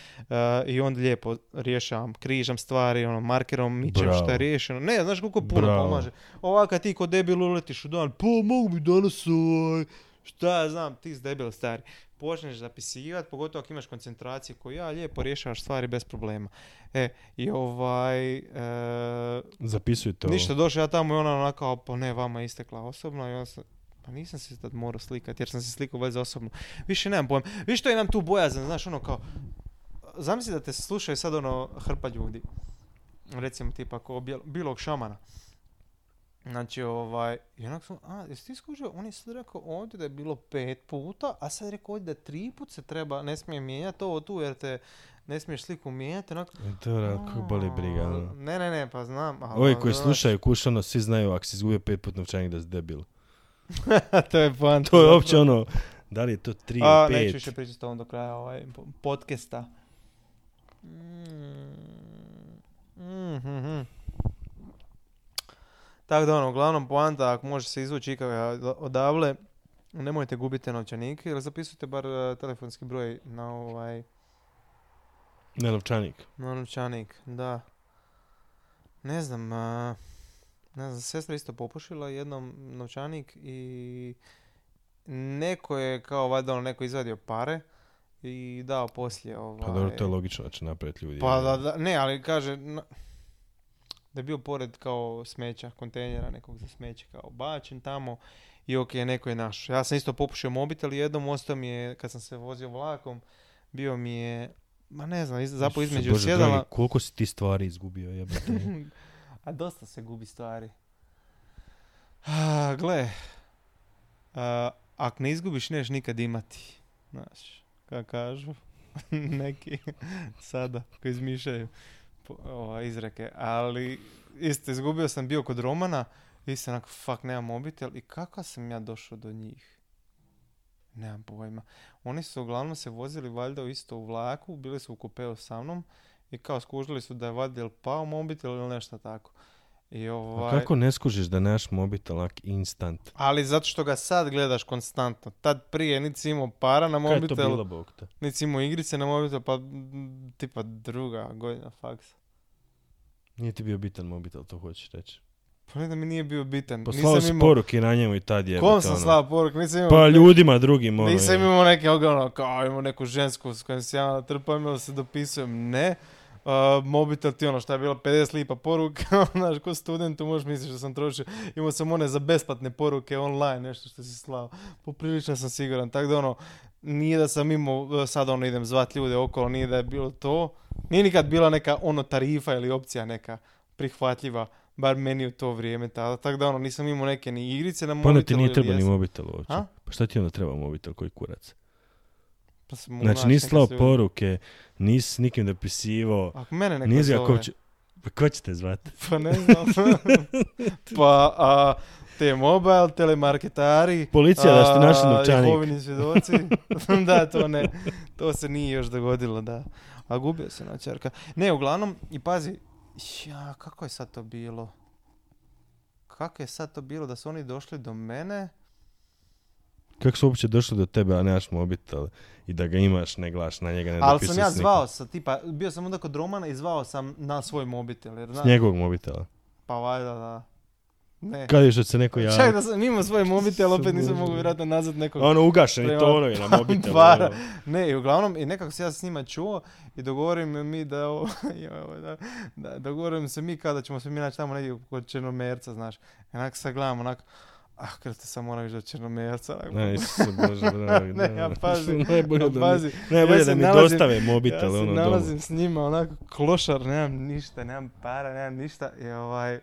[SPEAKER 2] i onda lijepo rješavam, križam stvari, ono, markerom mičem šta je riješeno. Ne, znaš koliko puno
[SPEAKER 1] Bravo.
[SPEAKER 2] pomaže. Ovaka ti ko debil uletiš u dan, pa mogu mi danas ovaj, šta ja znam, ti si debil stari. Počneš zapisivati, pogotovo ako imaš koncentraciju koju ja, lijepo rješavaš stvari bez problema. E, i ovaj, e,
[SPEAKER 1] Zapisujte ovo.
[SPEAKER 2] Ništa, došao ja tamo i ona onako, pa ne, vama je istekla osobno i onda sam, pa nisam se tad morao slikati jer sam se slikao za osobno. Više nemam pojma. Viš što imam tu bojazan, znaš, ono kao, zamisli da te slušaju sad ono hrpa ljudi. Recimo tipa bijel- bilog šamana. Znači, ovaj, i onak sam, a, jesi ti skužio? On je sad rekao ovdje da je bilo pet puta, a sad je rekao ovdje da tri put se treba, ne smije mijenjati ovo tu jer te ne smiješ sliku mijenjati. Onako,
[SPEAKER 1] Dobro, kako boli briga. ono.
[SPEAKER 2] Ne, ne, ne, pa znam. ali
[SPEAKER 1] Ovi koji slušaju kušano, svi znaju ako si izgubio pet put novčanik da si debil.
[SPEAKER 2] to je poanta.
[SPEAKER 1] To je uopće ono, da li je to tri
[SPEAKER 2] A,
[SPEAKER 1] ili
[SPEAKER 2] neću
[SPEAKER 1] pet?
[SPEAKER 2] više pričati o ovom do kraja ovaj, po- podcasta. Mm. Mhm. Tako da ono, uglavnom poanta, ako može se izvući ikakve odavle, nemojte gubiti novčanike, ili zapisujte bar eh, telefonski broj na ovaj,
[SPEAKER 1] Ne, novčanik.
[SPEAKER 2] na novčanik, da. Ne znam, a, ne znam, sestra isto popušila jednom novčanik i neko je kao valjda ono neko izvadio pare i dao poslije ovaj...
[SPEAKER 1] Pa dobro, to je logično da će napraviti ljudi.
[SPEAKER 2] Pa da, da, ne, ali kaže na- da je bio pored kao smeća, kontejnera nekog za smeće kao bačen tamo i ok, neko je naš. Ja sam isto popušio mobitel i jednom ostao mi je, kad sam se vozio vlakom, bio mi je, ma ne znam,
[SPEAKER 1] Isuse
[SPEAKER 2] između
[SPEAKER 1] Bože
[SPEAKER 2] sjedala,
[SPEAKER 1] dragi, koliko si ti stvari izgubio, jebate.
[SPEAKER 2] A dosta se gubi stvari. Gle, a, ako ne izgubiš, neš nikad imati. Znaš, kako kažu neki sada koji izmišljaju ova, izreke. Ali isto, izgubio sam bio kod Romana i sam onako, fuck, nemam mobitel. I kako sam ja došao do njih? Nemam pojma. Oni su uglavnom se vozili valjda isto u vlaku, bili su u kupeu sa mnom i kao skužili su da je valjda ili pao mobitel ili nešto tako. I
[SPEAKER 1] A
[SPEAKER 2] ovaj,
[SPEAKER 1] kako ne skužiš da nemaš mobitel onak instant?
[SPEAKER 2] Ali zato što ga sad gledaš konstantno. Tad prije niti si imao para na
[SPEAKER 1] Kaj je to
[SPEAKER 2] mobitel,
[SPEAKER 1] bilo, bog te?
[SPEAKER 2] niti si imao igrice na mobitel, pa tipa druga godina faksa.
[SPEAKER 1] Nije ti bio bitan mobitel, to hoćeš reći.
[SPEAKER 2] Pa ne da mi nije bio bitan.
[SPEAKER 1] Poslao
[SPEAKER 2] nisam
[SPEAKER 1] si
[SPEAKER 2] imao...
[SPEAKER 1] poruke na njemu i tad je.
[SPEAKER 2] Kom sam slao poruk? Nisam imao...
[SPEAKER 1] Pa ljudima drugim, ono.
[SPEAKER 2] Nisam imao neke ono, kao imao neku žensku s kojom se ja trpam ili se dopisujem. Ne. Uh, mobitel ti ono šta je bilo 50 lipa poruka, znaš, ko studentu možeš misliš da sam trošio. Imao sam one za besplatne poruke online, nešto što si slao. Poprilično sam siguran. Tako da ono, nije da sam imao, e, sad ono idem zvat ljude okolo, nije da je bilo to. Nije nikad bila neka ono tarifa ili opcija neka prihvatljiva, bar meni u to vrijeme tada. Tako da ono, nisam imao neke ni igrice na
[SPEAKER 1] Pa onda
[SPEAKER 2] mobitelu.
[SPEAKER 1] ti nije treba ni mobitel uopće. Pa šta ti onda treba mobitel koji kurac?
[SPEAKER 2] Pa sam
[SPEAKER 1] Znači nisi slao poruke, nisi s nikim dopisivao,
[SPEAKER 2] Ako mene neko
[SPEAKER 1] nisi
[SPEAKER 2] zove,
[SPEAKER 1] će... Pa ko će te zvati?
[SPEAKER 2] pa ne znam. pa a, te mobile, telemarketari,
[SPEAKER 1] Policija da ste našli
[SPEAKER 2] a,
[SPEAKER 1] novčanik.
[SPEAKER 2] Jehovini svjedoci. da, to ne. To se nije još dogodilo, da. A gubio se novčarka. Ne, uglavnom, i pazi, ja, kako je sad to bilo? Kako je sad to bilo da su oni došli do mene?
[SPEAKER 1] Kako su uopće došli do tebe, a nemaš mobitel i da ga imaš, ne glaš na njega, ne
[SPEAKER 2] Ali sam ja
[SPEAKER 1] s
[SPEAKER 2] zvao sa tipa, bio sam onda kod Romana i zvao sam na svoj mobitel. Jer,
[SPEAKER 1] S
[SPEAKER 2] znaš,
[SPEAKER 1] njegovog mobitela.
[SPEAKER 2] pa valjda da. Ne.
[SPEAKER 1] Kad je što se neko
[SPEAKER 2] Čak
[SPEAKER 1] javi?
[SPEAKER 2] da sam imao svoj mobitel, opet nisam mogu vjerojatno nazvat nekog
[SPEAKER 1] Ono ugašeni
[SPEAKER 2] Prema-
[SPEAKER 1] tonovi na mobitelu.
[SPEAKER 2] para.
[SPEAKER 1] ono.
[SPEAKER 2] Ne, i uglavnom, i nekako se ja s njima čuo i dogovorim mi da, ovo, da, da dogovorim se mi kada ćemo se mi naći tamo negdje kod Černomerca, znaš. I onak sad gledam, onak, ah, kada te sam moram ići do Černomerca. onak.
[SPEAKER 1] Ne, Isuse Bože, dragi.
[SPEAKER 2] Ne,
[SPEAKER 1] da.
[SPEAKER 2] ja pazi,
[SPEAKER 1] Najbolje da mi,
[SPEAKER 2] pazi,
[SPEAKER 1] najbolje
[SPEAKER 2] ja
[SPEAKER 1] da mi
[SPEAKER 2] nalazim-
[SPEAKER 1] dostave
[SPEAKER 2] ja
[SPEAKER 1] mobitel,
[SPEAKER 2] se
[SPEAKER 1] ono,
[SPEAKER 2] nalazim
[SPEAKER 1] doma.
[SPEAKER 2] s njima, onako, klošar, nemam ništa, nemam para, nemam ništa. I ovaj,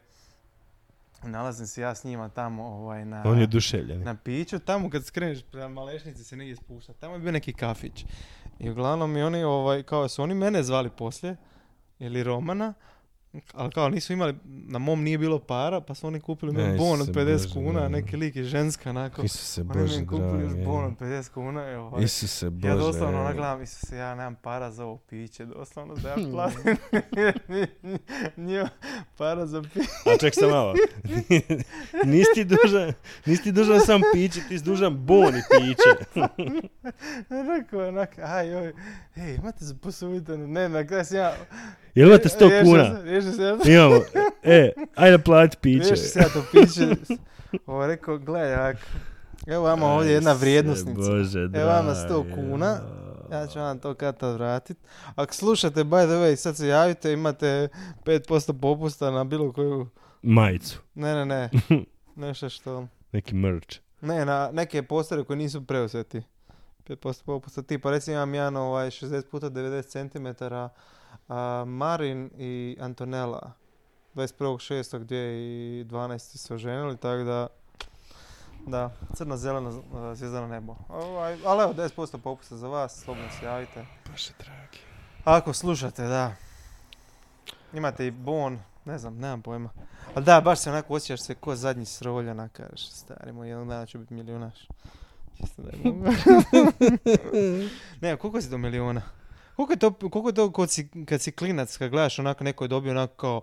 [SPEAKER 2] nalazim se ja s njima tamo, ovaj, na...
[SPEAKER 1] On je duševljen.
[SPEAKER 2] na piću, tamo kad skreneš prema Malešnici se negdje spušta. Tamo je bio neki kafić. I uglavnom i oni, ovaj, kao su oni mene zvali poslije, ili Romana, ali kao nisu imali, na mom nije bilo para, pa su oni kupili
[SPEAKER 1] Aj,
[SPEAKER 2] bon od
[SPEAKER 1] se
[SPEAKER 2] 50
[SPEAKER 1] Bože,
[SPEAKER 2] kuna,
[SPEAKER 1] da.
[SPEAKER 2] neki lik je ženska, onako.
[SPEAKER 1] Isuse
[SPEAKER 2] Oni
[SPEAKER 1] Bože,
[SPEAKER 2] meni kupili još bon od 50 kuna, i ovaj,
[SPEAKER 1] Isuse Bože.
[SPEAKER 2] ja doslovno
[SPEAKER 1] evo.
[SPEAKER 2] onak gledam, Isuse, ja nemam para za ovo piće, doslovno da ja platim njima para za piće.
[SPEAKER 1] A ček sam malo. nisi ti dužan, nisi ti dužan sam piće, ti si dužan bon i piće.
[SPEAKER 2] Rekao je onak, aj joj, ej, imate za posuditi, ne, na kraju sam ja...
[SPEAKER 1] Jel imate 100
[SPEAKER 2] Riješio
[SPEAKER 1] kuna?
[SPEAKER 2] Riješio sam ja
[SPEAKER 1] Imamo. E, ajde plati piće.
[SPEAKER 2] Riješio sam ja to piće. Ovo rekao, gledaj, ak, evo vama ovdje jedna
[SPEAKER 1] Aj, se
[SPEAKER 2] vrijednosnica.
[SPEAKER 1] Bože,
[SPEAKER 2] Evo vama 100
[SPEAKER 1] dragi.
[SPEAKER 2] kuna. Ja ću vam to kad tad vratit. Ako slušate, by the way, sad se javite, imate 5% popusta na bilo koju...
[SPEAKER 1] Majicu.
[SPEAKER 2] Ne, ne, ne. Nešto što...
[SPEAKER 1] Neki merch.
[SPEAKER 2] Ne, na neke postare koji nisu preuzeti. 5% popusta. Tipa, recimo imam jedan ovaj 60 puta 90 cm a, Marin i Antonella 21.6.2012 se oženili, tako da da, crno-zeleno a, zvijezdano nebo. Ovaj, ali evo, 10% popusta za vas, slobodno se javite.
[SPEAKER 1] Bože dragi.
[SPEAKER 2] Ako slušate, da. Imate i bon, ne znam, nemam pojma. Ali da, baš se onako osjećaš se ko zadnji srolja, kažeš, stari moj, jednog dana ću biti milijunaš. Čisto da je ne, koliko si do milijuna? Koliko je to, koliko je to kad, si, kad si klinac, kad gledaš onako neko je dobio onako kao,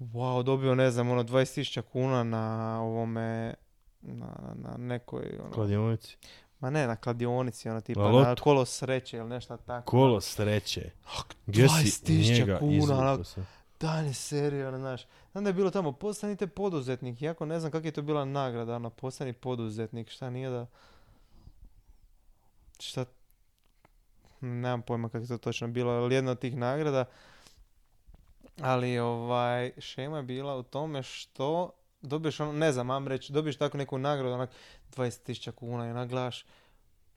[SPEAKER 2] wow, dobio ne znam, ono 20.000 kuna na ovome, na, na nekoj, ono,
[SPEAKER 1] Kladionici.
[SPEAKER 2] ma ne, na kladionici, ono tipa,
[SPEAKER 1] Na
[SPEAKER 2] na, kolo sreće ili nešto tako.
[SPEAKER 1] Kolo sreće. Gdje si
[SPEAKER 2] 20.000
[SPEAKER 1] njega
[SPEAKER 2] kuna,
[SPEAKER 1] izvukao
[SPEAKER 2] onako.
[SPEAKER 1] sam?
[SPEAKER 2] Da, ne serio, ono, znaš. Znam da je bilo tamo, postanite poduzetnik. Iako ne znam kakva je to bila nagrada, ono, postani poduzetnik. Šta nije da... Šta... Nemam pojma kako je to točno bilo, ali jedna od tih nagrada. Ali, ovaj, šema je bila u tome što dobiješ ono, ne znam, mam reći, dobiješ tako neku nagradu, onak 20.000 kuna i onak gledaš,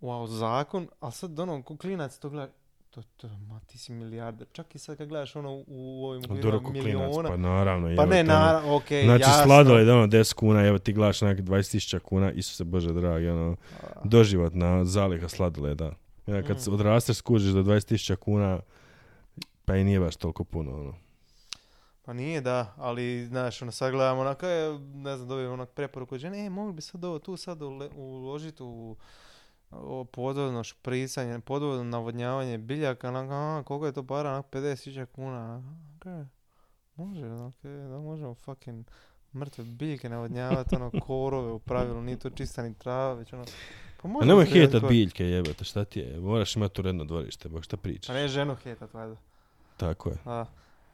[SPEAKER 2] wow, zakon, ali sad ono, ko klinac to gleda, to, to, ma ti si milijarder. Čak i sad kad gledaš ono u, u ovim
[SPEAKER 1] klinac,
[SPEAKER 2] miliona,
[SPEAKER 1] pa naravno.
[SPEAKER 2] pa ne, naravno, okej,
[SPEAKER 1] Znači
[SPEAKER 2] jasno.
[SPEAKER 1] sladoled ono 10 kuna, evo ti gledaš onak 20.000 kuna, Isuse Bože dragi, ono, doživotna zaliha sladoleda. Ja, kad
[SPEAKER 2] Mm.
[SPEAKER 1] odrasteš skužiš do 20.000 kuna, pa i nije baš toliko puno, ono.
[SPEAKER 2] Pa nije da, ali znaš, ono sad gledamo onako, je, ne znam, dobijem onak preporuku od žene, e, mogli bi sad ovo tu sad uložiti u ovo podvodno špricanje, podvodno navodnjavanje biljaka, onak, a, koliko je to para, onak, 50.000 kuna, ok, može, ok, da možemo fucking mrtve biljke navodnjavati, ono, korove u pravilu, nije to čista ni trava, već ono, pa
[SPEAKER 1] A
[SPEAKER 2] možemo
[SPEAKER 1] nemoj
[SPEAKER 2] kor-
[SPEAKER 1] biljke, jebate, šta ti je? Moraš imati uredno dvorište, bog šta pričaš.
[SPEAKER 2] A ne ženu hetat, valjda.
[SPEAKER 1] Tako je.
[SPEAKER 2] A.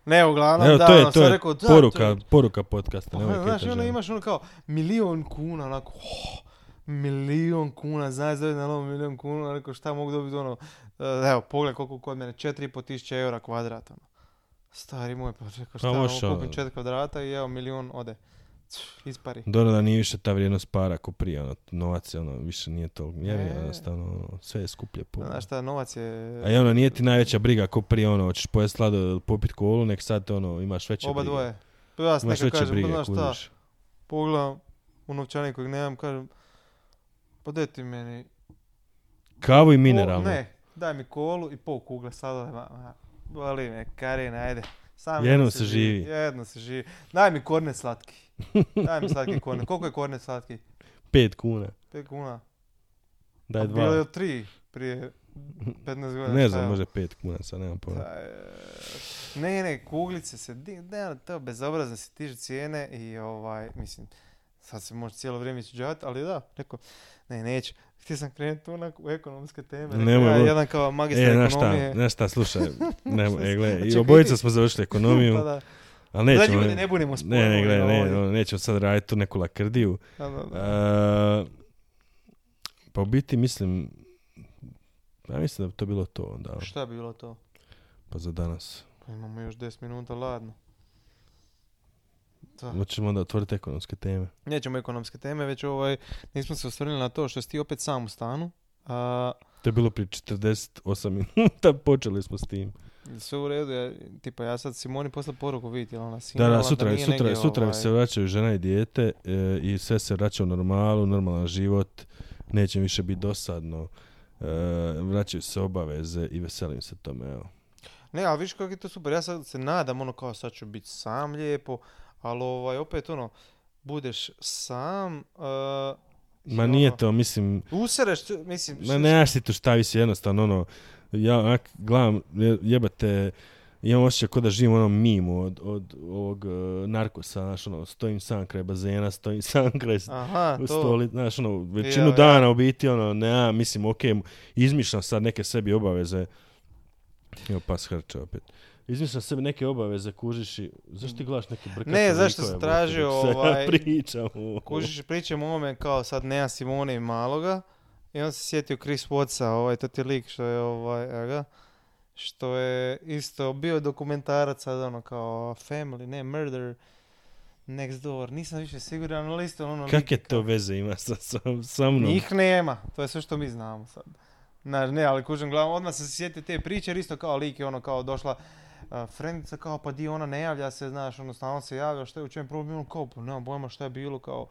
[SPEAKER 2] Ne, uglavnom,
[SPEAKER 1] Evo,
[SPEAKER 2] da,
[SPEAKER 1] to je,
[SPEAKER 2] ono,
[SPEAKER 1] to je
[SPEAKER 2] rekao, da, to
[SPEAKER 1] poruka,
[SPEAKER 2] je-
[SPEAKER 1] poruka podcasta.
[SPEAKER 2] Pa,
[SPEAKER 1] nemoj
[SPEAKER 2] znaš,
[SPEAKER 1] žene.
[SPEAKER 2] imaš ono kao milion kuna, onako, oh, milion kuna, znaš da je na novom milion kuna, rekao šta mogu dobiti ono, eh, evo, pogledaj koliko kod mene, 4,5 tisuće eura kvadrat, ono. Stari moj, pa rekao šta,
[SPEAKER 1] možeš,
[SPEAKER 2] mogu kupim
[SPEAKER 1] ono.
[SPEAKER 2] 4 kvadrata i evo milion ode. Ispari.
[SPEAKER 1] Dobro da nije više ta vrijednost para ko prije, ono, novac je ono, više nije to
[SPEAKER 2] E.
[SPEAKER 1] jednostavno, ono, sve je skuplje puno.
[SPEAKER 2] Znaš šta, novac je...
[SPEAKER 1] A i ono, nije ti najveća briga ko prije, ono, hoćeš pojesti slado ili popit kolu, nek sad, ono, imaš veće
[SPEAKER 2] Oba
[SPEAKER 1] brige.
[SPEAKER 2] dvoje. Pa ja
[SPEAKER 1] Imaš veće
[SPEAKER 2] kažem, pa
[SPEAKER 1] brige,
[SPEAKER 2] znaš šta, pogledam u novčanik kojeg nemam, kažem, pa daj ti meni...
[SPEAKER 1] Kavu i mineralno.
[SPEAKER 2] Ne, daj mi kolu i pol kugle sladoleda. Boli me, Karina, ajde. Sam
[SPEAKER 1] jednom se živi.
[SPEAKER 2] Jedno se živi. Daj mi kornet slatki. Daj mi slatki kornet. Koliko je kornet slatki?
[SPEAKER 1] Pet kuna.
[SPEAKER 2] 5 kuna.
[SPEAKER 1] Daj
[SPEAKER 2] A Bilo je
[SPEAKER 1] dva.
[SPEAKER 2] od 3 prije 15 godina.
[SPEAKER 1] Ne znam, može pet kuna, sad nemam pojma.
[SPEAKER 2] Ne, ne, kuglice se, ne, to bezobrazno se tiže cijene i ovaj, mislim, sad se može cijelo vrijeme išćuđavati, ali da, rekao, ne, neću. Htio sam krenuti u ekonomske teme.
[SPEAKER 1] Nemoj,
[SPEAKER 2] ja, jedan kao magistar
[SPEAKER 1] E, znaš šta,
[SPEAKER 2] ekonomije.
[SPEAKER 1] znaš šta, slušaj, ne, e, gle, i obojica smo završili ekonomiju,
[SPEAKER 2] Pa da.
[SPEAKER 1] Ali
[SPEAKER 2] Da
[SPEAKER 1] nećemo,
[SPEAKER 2] ljudi ne bunimo s
[SPEAKER 1] ne, ne,
[SPEAKER 2] pojmovima
[SPEAKER 1] ne,
[SPEAKER 2] ovdje.
[SPEAKER 1] ono, nećemo sad raditi tu neku lakrdiju.
[SPEAKER 2] Da, da, da.
[SPEAKER 1] E, pa u biti mislim, ja mislim da bi to bilo to onda,
[SPEAKER 2] Šta bi bilo to?
[SPEAKER 1] pa za danas.
[SPEAKER 2] Pa imamo još 10 minuta, ladno. Da.
[SPEAKER 1] Hoćemo onda otvoriti ekonomske teme.
[SPEAKER 2] Nećemo ekonomske teme, već ovaj, nismo se osvrnuli na to što si ti opet sam u stanu. A,
[SPEAKER 1] To je bilo prije 48 minuta, počeli smo s tim.
[SPEAKER 2] Sve u redu, ja, tipa ja sad Simoni posla poruku vidjeti, jel ona
[SPEAKER 1] Da,
[SPEAKER 2] signala
[SPEAKER 1] da, sutra,
[SPEAKER 2] nije
[SPEAKER 1] sutra,
[SPEAKER 2] negdje,
[SPEAKER 1] sutra
[SPEAKER 2] ovaj,
[SPEAKER 1] se vraćaju žena i dijete e, i sve se vraća u normalu, normalan život, neće više biti dosadno, e, vraćaju se obaveze i veselim se tome, evo.
[SPEAKER 2] Ne, ali viš kako je to super, ja sad se nadam ono kao sad ću biti sam lijepo, ali ovaj, opet ono, budeš sam, uh, i
[SPEAKER 1] Ma nije
[SPEAKER 2] ono,
[SPEAKER 1] to, mislim,
[SPEAKER 2] Usereš, mislim,
[SPEAKER 1] ma nemaš ti tu šta visi jednostavno, ono, ja onak gledam, je- jebate, imam osjećaj kao da živim u onom mimu od, od ovog e, narkosa, znaš, ono, stojim sam kraj bazena, stojim sam kraj
[SPEAKER 2] Aha,
[SPEAKER 1] u
[SPEAKER 2] to,
[SPEAKER 1] stoli, znaš, ono, većinu
[SPEAKER 2] Ja, ja.
[SPEAKER 1] dana u biti, ono, ne, mislim, ok, izmišljam sad neke sebi obaveze, evo pas hrče opet, izmišljam sebi neke obaveze, kužiš i, zašto ti gledaš neke brkate
[SPEAKER 2] Ne, zašto sam tražio,
[SPEAKER 1] se ja
[SPEAKER 2] ovaj,
[SPEAKER 1] pričam,
[SPEAKER 2] kužiš, pričam o ovome kao sad nema Simone i maloga, i on se sjetio Chris Wattsa, ovaj, to ti je lik što je, ovaj, ga, što je isto bio dokumentarac sad ono kao Family, ne, Murder, Next Door, nisam više siguran, ali isto ono...
[SPEAKER 1] Kakve
[SPEAKER 2] lik
[SPEAKER 1] to
[SPEAKER 2] kao-
[SPEAKER 1] veze ima sa, sa, sa mnom?
[SPEAKER 2] Njih nema, to je sve što mi znamo sad. Znaš, ne, ali kužem glavom, odmah sam se sjetio te priče, jer isto kao lik je ono kao došla uh, frendica kao pa di ona ne javlja se, znaš, ono stalno se javlja, što je u čem problem, kao pa nemam pojma šta je bilo, kao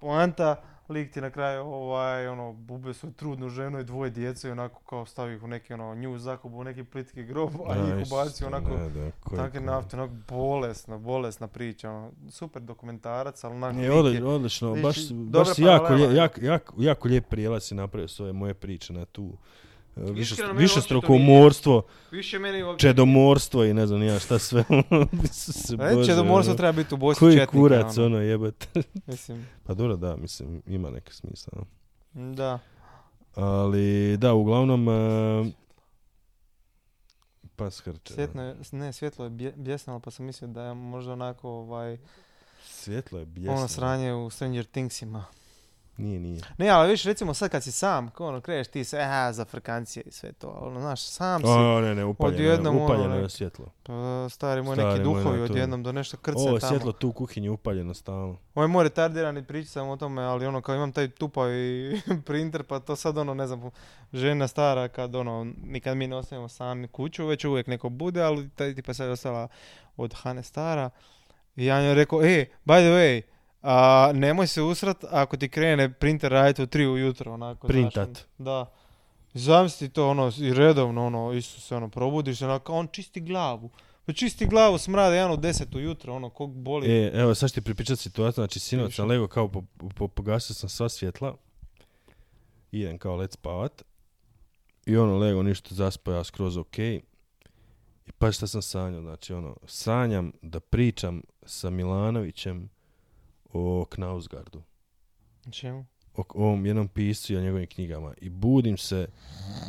[SPEAKER 2] poanta, lik ti na kraju ovaj, ono, bube svoju trudnu ženu i dvoje djece i onako kao stavi ih u neki ono nju zakubu u neki plitki grob, a
[SPEAKER 1] Da, isto,
[SPEAKER 2] ubaci onako takve nafte, onako bolesna, bolesna priča, ono, super dokumentarac, ali onako
[SPEAKER 1] Je,
[SPEAKER 2] je-
[SPEAKER 1] odlično,
[SPEAKER 2] vidiš,
[SPEAKER 1] baš, baš si jako,
[SPEAKER 2] paralela.
[SPEAKER 1] lije- jak, jak, jako lijep prijelaz si napravio s ove moje priče na tu više,
[SPEAKER 2] očito nije.
[SPEAKER 1] umorstvo,
[SPEAKER 2] Više meni uopće...
[SPEAKER 1] čedomorstvo i ne znam ja šta sve. se,
[SPEAKER 2] E,
[SPEAKER 1] Bože,
[SPEAKER 2] Čedomorstvo
[SPEAKER 1] ono,
[SPEAKER 2] treba biti u Bosni
[SPEAKER 1] Koji
[SPEAKER 2] četnika,
[SPEAKER 1] kurac,
[SPEAKER 2] ono.
[SPEAKER 1] ono, jebate.
[SPEAKER 2] Mislim,
[SPEAKER 1] pa dobro, da, mislim, ima neki smisla. no.
[SPEAKER 2] da.
[SPEAKER 1] Ali, da, uglavnom, e, pas hrče.
[SPEAKER 2] Svjetlo je, ne, svjetlo je bje- bljesnalo, pa sam mislio da je možda onako ovaj,
[SPEAKER 1] Svjetlo je bijesno.
[SPEAKER 2] ono sranje u Stranger Thingsima.
[SPEAKER 1] Nije, nije.
[SPEAKER 2] Ne, ali viš, recimo sad kad si sam, kao ono, kreneš ti se, aha, za frkancije i sve to, ali ono, znaš, sam si,
[SPEAKER 1] O, ne, ne, upaljeno, je,
[SPEAKER 2] ono,
[SPEAKER 1] upaljeno je
[SPEAKER 2] ne-
[SPEAKER 1] svjetlo.
[SPEAKER 2] pa, stari moj
[SPEAKER 1] Stari
[SPEAKER 2] neki duhovi odjednom do nešto krce
[SPEAKER 1] Ovo je
[SPEAKER 2] tamo.
[SPEAKER 1] svjetlo tu u kuhinji upaljeno stalno.
[SPEAKER 2] Ovo je moj retardirani priča sam o tome, ali ono kao imam taj tupavi printer, pa to sad ono, ne znam, žena stara kad ono, nikad mi ne ostavimo sami kuću, već uvijek neko bude, ali taj tipa sad je ostala od Hane stara. I ja njoj rekao, e, by the way, a, nemoj se usrat ako ti krene printer raditi u 3 ujutro, onako. znaš,
[SPEAKER 1] Printat.
[SPEAKER 2] ono, da. Zamisli to ono, i redovno ono, isto se ono, probudiš, onako, on čisti glavu. Pa čisti glavu smrade jedan u 10 ujutro, ono, kog boli.
[SPEAKER 1] E, evo, sad ću ti pripričati situaciju, znači sinoć sam lego kao po, po, pogasio sam sva svjetla, idem kao let spavat i ono lego ništa zaspao ja skroz ok i pa šta sam sanjao, znači ono, sanjam da pričam sa Milanovićem o Knausgardu,
[SPEAKER 2] Čemu?
[SPEAKER 1] o ovom jednom piscu i o njegovim knjigama i budim se,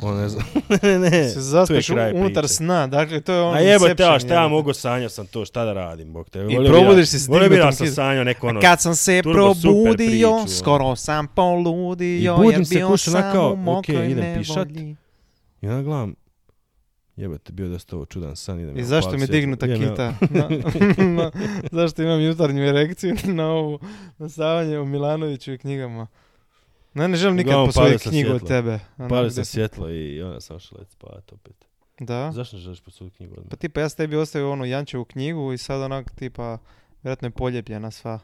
[SPEAKER 1] on ne znam, ne, ne,
[SPEAKER 2] se
[SPEAKER 1] tu je
[SPEAKER 2] zaspeš
[SPEAKER 1] kraj
[SPEAKER 2] unutar
[SPEAKER 1] priče.
[SPEAKER 2] sna, dakle to je ono
[SPEAKER 1] A jebote,
[SPEAKER 2] Inception,
[SPEAKER 1] a šta ja mogu sanjao sam to, šta da radim, bog te.
[SPEAKER 2] I
[SPEAKER 1] Volio bi
[SPEAKER 2] probudiš se s
[SPEAKER 1] volio bi
[SPEAKER 2] dignutom
[SPEAKER 1] sam sanjao neko ono,
[SPEAKER 2] Kad sam se
[SPEAKER 1] turbo super
[SPEAKER 2] probudio,
[SPEAKER 1] priču, ono.
[SPEAKER 2] skoro sam poludio,
[SPEAKER 1] I budim
[SPEAKER 2] jer
[SPEAKER 1] se
[SPEAKER 2] bio
[SPEAKER 1] kući onak
[SPEAKER 2] sam
[SPEAKER 1] kao,
[SPEAKER 2] u
[SPEAKER 1] ok,
[SPEAKER 2] mokroj
[SPEAKER 1] idem pišat. I onda gledam, Jebote, bio dosta ovo čudan san. Idem
[SPEAKER 2] I zašto mi je dignuta
[SPEAKER 1] ja-
[SPEAKER 2] kita? Na, na- zašto imam jutarnju erekciju na ovu nasavanje o Milanoviću i knjigama? Ne, ne želim nikad posvojiti knjigu od tebe. Gdje
[SPEAKER 1] sam
[SPEAKER 2] sam-
[SPEAKER 1] svjetlo i onda sam ošao let spavat opet.
[SPEAKER 2] Da?
[SPEAKER 1] Zašto ne želiš posuditi knjigu odmah?
[SPEAKER 2] Pa tipa ja sam tebi ostavio onu Jančevu knjigu i sad onak tipa vjerojatno je poljepljena sva.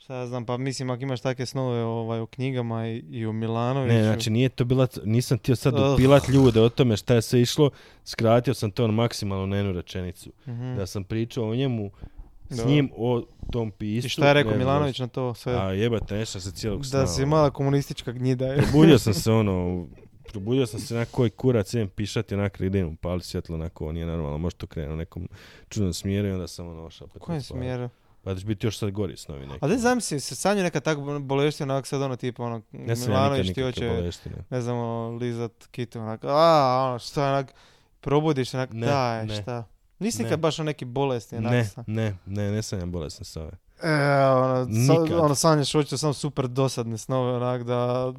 [SPEAKER 2] Šta ja znam, pa mislim ako imaš takve snove ovaj, o knjigama i, i o Milanoviću.
[SPEAKER 1] Ne, znači nije to bila, nisam htio sad
[SPEAKER 2] Ugh.
[SPEAKER 1] upilat ljude o tome šta je sve išlo, skratio sam to na maksimalno na jednu rečenicu.
[SPEAKER 2] Mhm.
[SPEAKER 1] Da sam pričao o njemu, s njim o tom piscu.
[SPEAKER 2] I šta je rekao
[SPEAKER 1] ne
[SPEAKER 2] Milanović na to sve?
[SPEAKER 1] A jebate, nešto se cijelog sna.
[SPEAKER 2] da si
[SPEAKER 1] ono.
[SPEAKER 2] mala komunistička gnjida. je.
[SPEAKER 1] Probudio sam se ono, probudio sam se na koji kurac idem pišati, onak idem upali svjetlo, onako, nije normalno, može to krenuti u nekom čudnom smjeru i onda sam ono ošao.
[SPEAKER 2] Kojem smjeru?
[SPEAKER 1] Pa da će biti još sad gori snovi neki.
[SPEAKER 2] A da zamisli, se sanju neka tako boleština, onak sad ono tipa ono,
[SPEAKER 1] Ne sam ja
[SPEAKER 2] Milanović ti hoće, ne znam, ono, lizat kitu, onak, a, ono, šta onak, probudiš, onak,
[SPEAKER 1] Ne,
[SPEAKER 2] daj,
[SPEAKER 1] ne.
[SPEAKER 2] šta. Nisi
[SPEAKER 1] Ne.
[SPEAKER 2] nikad baš o neki bolesti, onak,
[SPEAKER 1] Ne,
[SPEAKER 2] sa-
[SPEAKER 1] ne, ne, ne sanjam bolesne snove.
[SPEAKER 2] E, ono, sa- ono, sanjaš očito samo super dosadne snove, onak, da,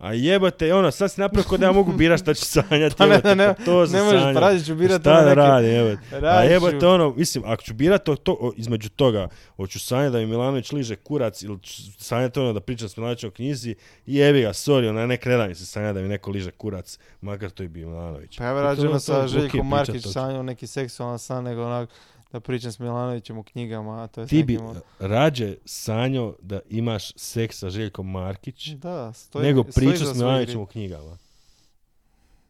[SPEAKER 1] A jebate, ono, sad si napravio kod da ja mogu birat šta ću sanjati,
[SPEAKER 2] Pa ne,
[SPEAKER 1] jebote,
[SPEAKER 2] ne,
[SPEAKER 1] pa to
[SPEAKER 2] ne možeš, pa radit ću birat
[SPEAKER 1] Šta
[SPEAKER 2] ono neke-
[SPEAKER 1] radim, jebote. A jebote,
[SPEAKER 2] ću-
[SPEAKER 1] ono, mislim, ako ću birat to, to o, između toga, hoću sanjati da mi Milanović liže kurac ili ću sanjati ono da pričam s Milanovićem o knjizi, jebi ga, sorry, ona nek ne da mi se sanja da mi neko liže kurac, makar to i bi Milanović.
[SPEAKER 2] Pa ja bi
[SPEAKER 1] I to-
[SPEAKER 2] rađe
[SPEAKER 1] to-
[SPEAKER 2] sa Željkom Markić sanjao neki seksualan san, nego onak, da pričam s Milanovićem o knjigama, a to je
[SPEAKER 1] Ti bi
[SPEAKER 2] ono-
[SPEAKER 1] rađe sanjao da imaš seks sa Željkom Markić,
[SPEAKER 2] Da, stoji,
[SPEAKER 1] nego
[SPEAKER 2] za
[SPEAKER 1] s Milanovićem u knjigama.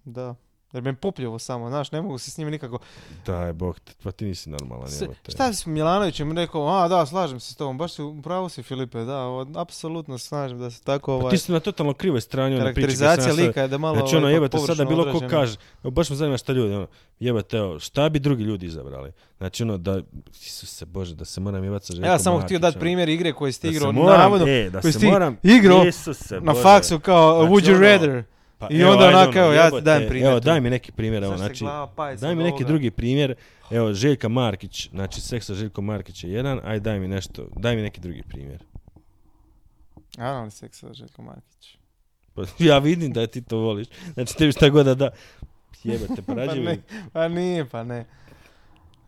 [SPEAKER 2] Da. Jer me popljivo samo, znaš, ne mogu se s njim nikako...
[SPEAKER 1] Daj, bog, pa ti nisi normalan,
[SPEAKER 2] S- šta s Milanovićem rekao, a da, slažem se s tobom, baš si u pravu si Filipe, da, apsolutno slažem da se tako
[SPEAKER 1] Pa
[SPEAKER 2] ovaj,
[SPEAKER 1] ti si na totalno krivoj strani, ono
[SPEAKER 2] karakterizacija lika je da malo
[SPEAKER 1] Znači ono
[SPEAKER 2] ovaj,
[SPEAKER 1] jebate sada bilo ko kaže, evo, baš me zanima šta ljudi, ono, jebate, evo, šta bi drugi ljudi izabrali? Znači ono da, Isuse Bože, da se moram jebat sa Željkom
[SPEAKER 2] Ja sam
[SPEAKER 1] Markić,
[SPEAKER 2] htio dati
[SPEAKER 1] ono.
[SPEAKER 2] primjer igre koji ste igrao navodno,
[SPEAKER 1] e, da
[SPEAKER 2] koji
[SPEAKER 1] se
[SPEAKER 2] si ti
[SPEAKER 1] moram,
[SPEAKER 2] igrao na faksu kao
[SPEAKER 1] Znači,
[SPEAKER 2] would you
[SPEAKER 1] ono,
[SPEAKER 2] rather.
[SPEAKER 1] Pa
[SPEAKER 2] I
[SPEAKER 1] evo,
[SPEAKER 2] onda
[SPEAKER 1] ajde,
[SPEAKER 2] onako,
[SPEAKER 1] ono,
[SPEAKER 2] evo, ja ti
[SPEAKER 1] jebote,
[SPEAKER 2] dajem primjer
[SPEAKER 1] Evo,
[SPEAKER 2] tu.
[SPEAKER 1] daj mi neki primjer, evo,
[SPEAKER 2] se
[SPEAKER 1] znači,
[SPEAKER 2] glava
[SPEAKER 1] daj mi neki
[SPEAKER 2] ovoga.
[SPEAKER 1] drugi primjer, evo, Željka Markić, znači, seks sa Željkom Markić je jedan, aj daj mi nešto, daj mi neki drugi primjer.
[SPEAKER 2] Anal li seks sa Željko Markić?
[SPEAKER 1] Pa, ja vidim da ti to voliš, znači, tebi šta god da da, jebate, pa
[SPEAKER 2] Pa ne, pa nije, pa ne.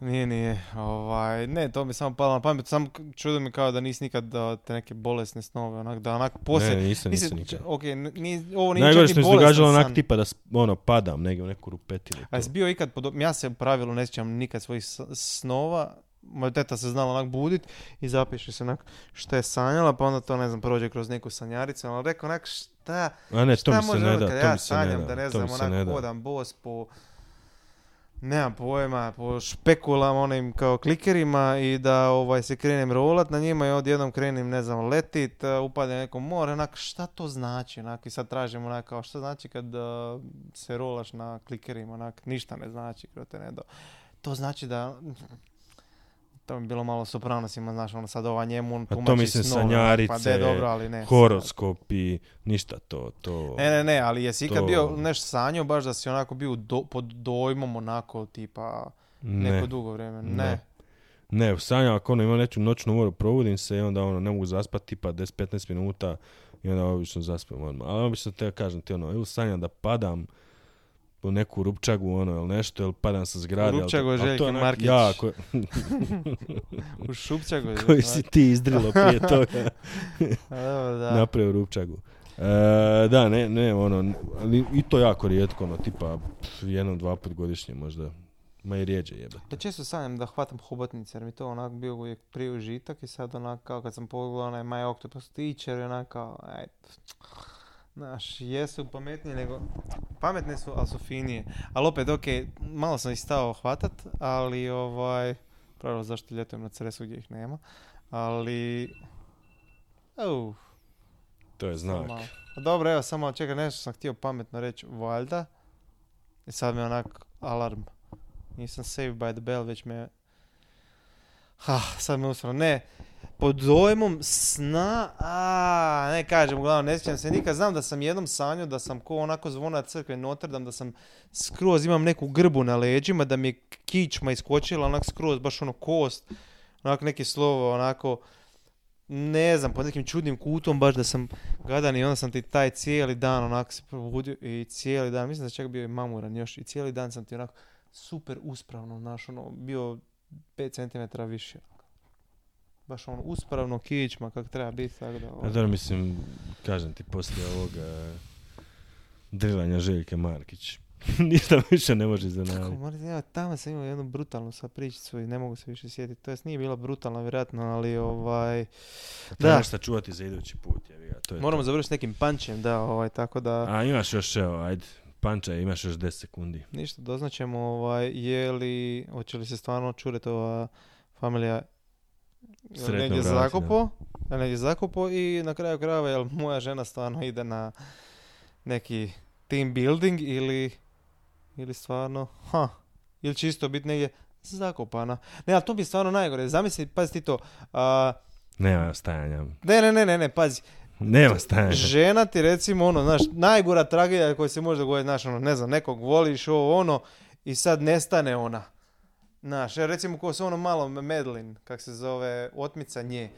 [SPEAKER 2] Nije, nije. Ovaj, ne, to mi samo palo na pamet. Samo čudo mi kao da nisi nikad da te neke bolesne snove, onak, da onak poslije...
[SPEAKER 1] ne, nisam, nisam nikad.
[SPEAKER 2] ok, n- nije, ovo nije
[SPEAKER 1] Najgore što
[SPEAKER 2] ni
[SPEAKER 1] mi se događalo onak tipa da ono padam negdje u neku rupetinu.
[SPEAKER 2] A jesi bio ikad, pod, ja se u pravilu ne sjećam nikad svojih snova, moja teta se znala onak budit i zapiše se onak šta je sanjala, pa onda to ne znam prođe kroz neku sanjaricu, ali rekao onak šta,
[SPEAKER 1] A ne, to
[SPEAKER 2] šta
[SPEAKER 1] mi se
[SPEAKER 2] može
[SPEAKER 1] ne
[SPEAKER 2] ono
[SPEAKER 1] da, to
[SPEAKER 2] ja
[SPEAKER 1] mi se ne
[SPEAKER 2] sanjam
[SPEAKER 1] da,
[SPEAKER 2] da ne
[SPEAKER 1] to
[SPEAKER 2] znam
[SPEAKER 1] ne
[SPEAKER 2] onak
[SPEAKER 1] da.
[SPEAKER 2] hodam bos po nemam pojma, po špekulama onim kao klikerima i da ovaj se krenem rolat na njima i odjednom krenem ne znam letit, uh, upadnem u neko more, onak šta to znači, onak i sad tražim onak kao šta znači kad uh, se rolaš na klikerima, onak ništa ne znači, krote ne do. To znači da to mi bilo malo sopranosima, znaš, ono sad ova njemu
[SPEAKER 1] to
[SPEAKER 2] tumači
[SPEAKER 1] mislim
[SPEAKER 2] snove, onak, pa
[SPEAKER 1] sanjarice,
[SPEAKER 2] de, dobro, ali ne.
[SPEAKER 1] Horoskopi, ništa to, to...
[SPEAKER 2] Ne, ne, ne, ali jesi ikad
[SPEAKER 1] To-
[SPEAKER 2] bio nešto sanjao baš da si onako bio do, pod dojmom onako tipa
[SPEAKER 1] ne,
[SPEAKER 2] neko dugo vrijeme? Ne.
[SPEAKER 1] Ne. ne, sanjam ako ono imam neku noćnu moru, probudim se i onda ono ne mogu zaspati tipa 10-15 minuta i onda obično zaspim odmah. Ali obično te kažem ti ono, ili sanjam da padam u neku rupčagu ono ili nešto, ili padam sa zgrade.
[SPEAKER 2] Rupčagu je Željko
[SPEAKER 1] onak
[SPEAKER 2] Markić.
[SPEAKER 1] Jako,
[SPEAKER 2] U šupčagu. je,
[SPEAKER 1] koji si ti izdrilo prije toga.
[SPEAKER 2] A, dobro, da.
[SPEAKER 1] napravio rupčagu. E, da, ne, ne, ono, ali i to jako rijetko, ono, tipa jednom, dva put godišnje možda, ma i rijeđe jebate.
[SPEAKER 2] Ja često sanjam da hvatam hobotnice jer mi to onak bio uvijek prije užitak i sad onak kao kad sam pogledao onaj My Octopus Teacher i onak kao, aj, Znaš, jesu pametnije nego... Pametne su, ali su finije. Ali opet, ok, malo sam ih stao hvatat, ali ovaj... Pravilo zašto ljetujem na Cresu gdje ih nema. Ali... Uh,
[SPEAKER 1] To je znak.
[SPEAKER 2] malo. Dobro, evo, samo čekaj, nešto sam htio pametno reći, valjda. I sad me onak alarm. Nisam saved by the bell, već me... Ha, sad me usrano. Ne, pod dojmom sna, a ne kažem, uglavnom ne sjećam se nikad. Znam da sam jednom sanjao da sam ko onako zvona crkve Notre Dame, da sam skroz imam neku grbu na leđima, da mi je kičma iskočila, onak skroz, baš ono kost, onak neki slovo, onako, ne znam, pod nekim čudnim kutom, baš da sam gadan i onda sam ti taj cijeli dan onako se probudio i cijeli dan, mislim da čak bio i mamuran još i cijeli dan sam ti onako super uspravno, znaš, ono, bio 5 cm više. Baš ono, uspravno kičma kak treba biti, tako da...
[SPEAKER 1] Ja
[SPEAKER 2] ovaj.
[SPEAKER 1] dobro, mislim, kažem ti, poslije ovoga drilanja Željke Markić, ništa više ne može
[SPEAKER 2] Kako,
[SPEAKER 1] zanaviti.
[SPEAKER 2] moram, ja, tamo sam imao jednu brutalnu sad pričicu i ne mogu se više sjetiti. To jest nije bila brutalna vjerojatno, ali ovaj...
[SPEAKER 1] Treba
[SPEAKER 2] Da.
[SPEAKER 1] nešto čuvati za idući put, ga, to je
[SPEAKER 2] Moramo završiti nekim pančem, da, ovaj, tako da...
[SPEAKER 1] A imaš još, evo, ajde, panča, imaš još 10 sekundi.
[SPEAKER 2] Ništa, doznaćemo ovaj, je li, hoće li se stvarno Čuretova familija
[SPEAKER 1] Sretno
[SPEAKER 2] negdje
[SPEAKER 1] vratiti,
[SPEAKER 2] zakopo, negdje zakopo i na kraju krajeva jel moja žena stvarno ide na neki team building ili, ili stvarno, ha, ili čisto biti negdje zakopana. Ne, ali to bi stvarno najgore. Zamisli, pazi ti to. a,
[SPEAKER 1] Nema stajanja.
[SPEAKER 2] ne, ne, ne, ne, ne, pazi.
[SPEAKER 1] Nema stajanja.
[SPEAKER 2] Žena ti recimo ono, znaš, najgora tragedija koja se može dogoditi, znaš, ono, ne znam, nekog voliš, ovo, ono, i sad nestane ona. Znaš, recimo ko se ono malo Medlin, kak se zove, otmica nje.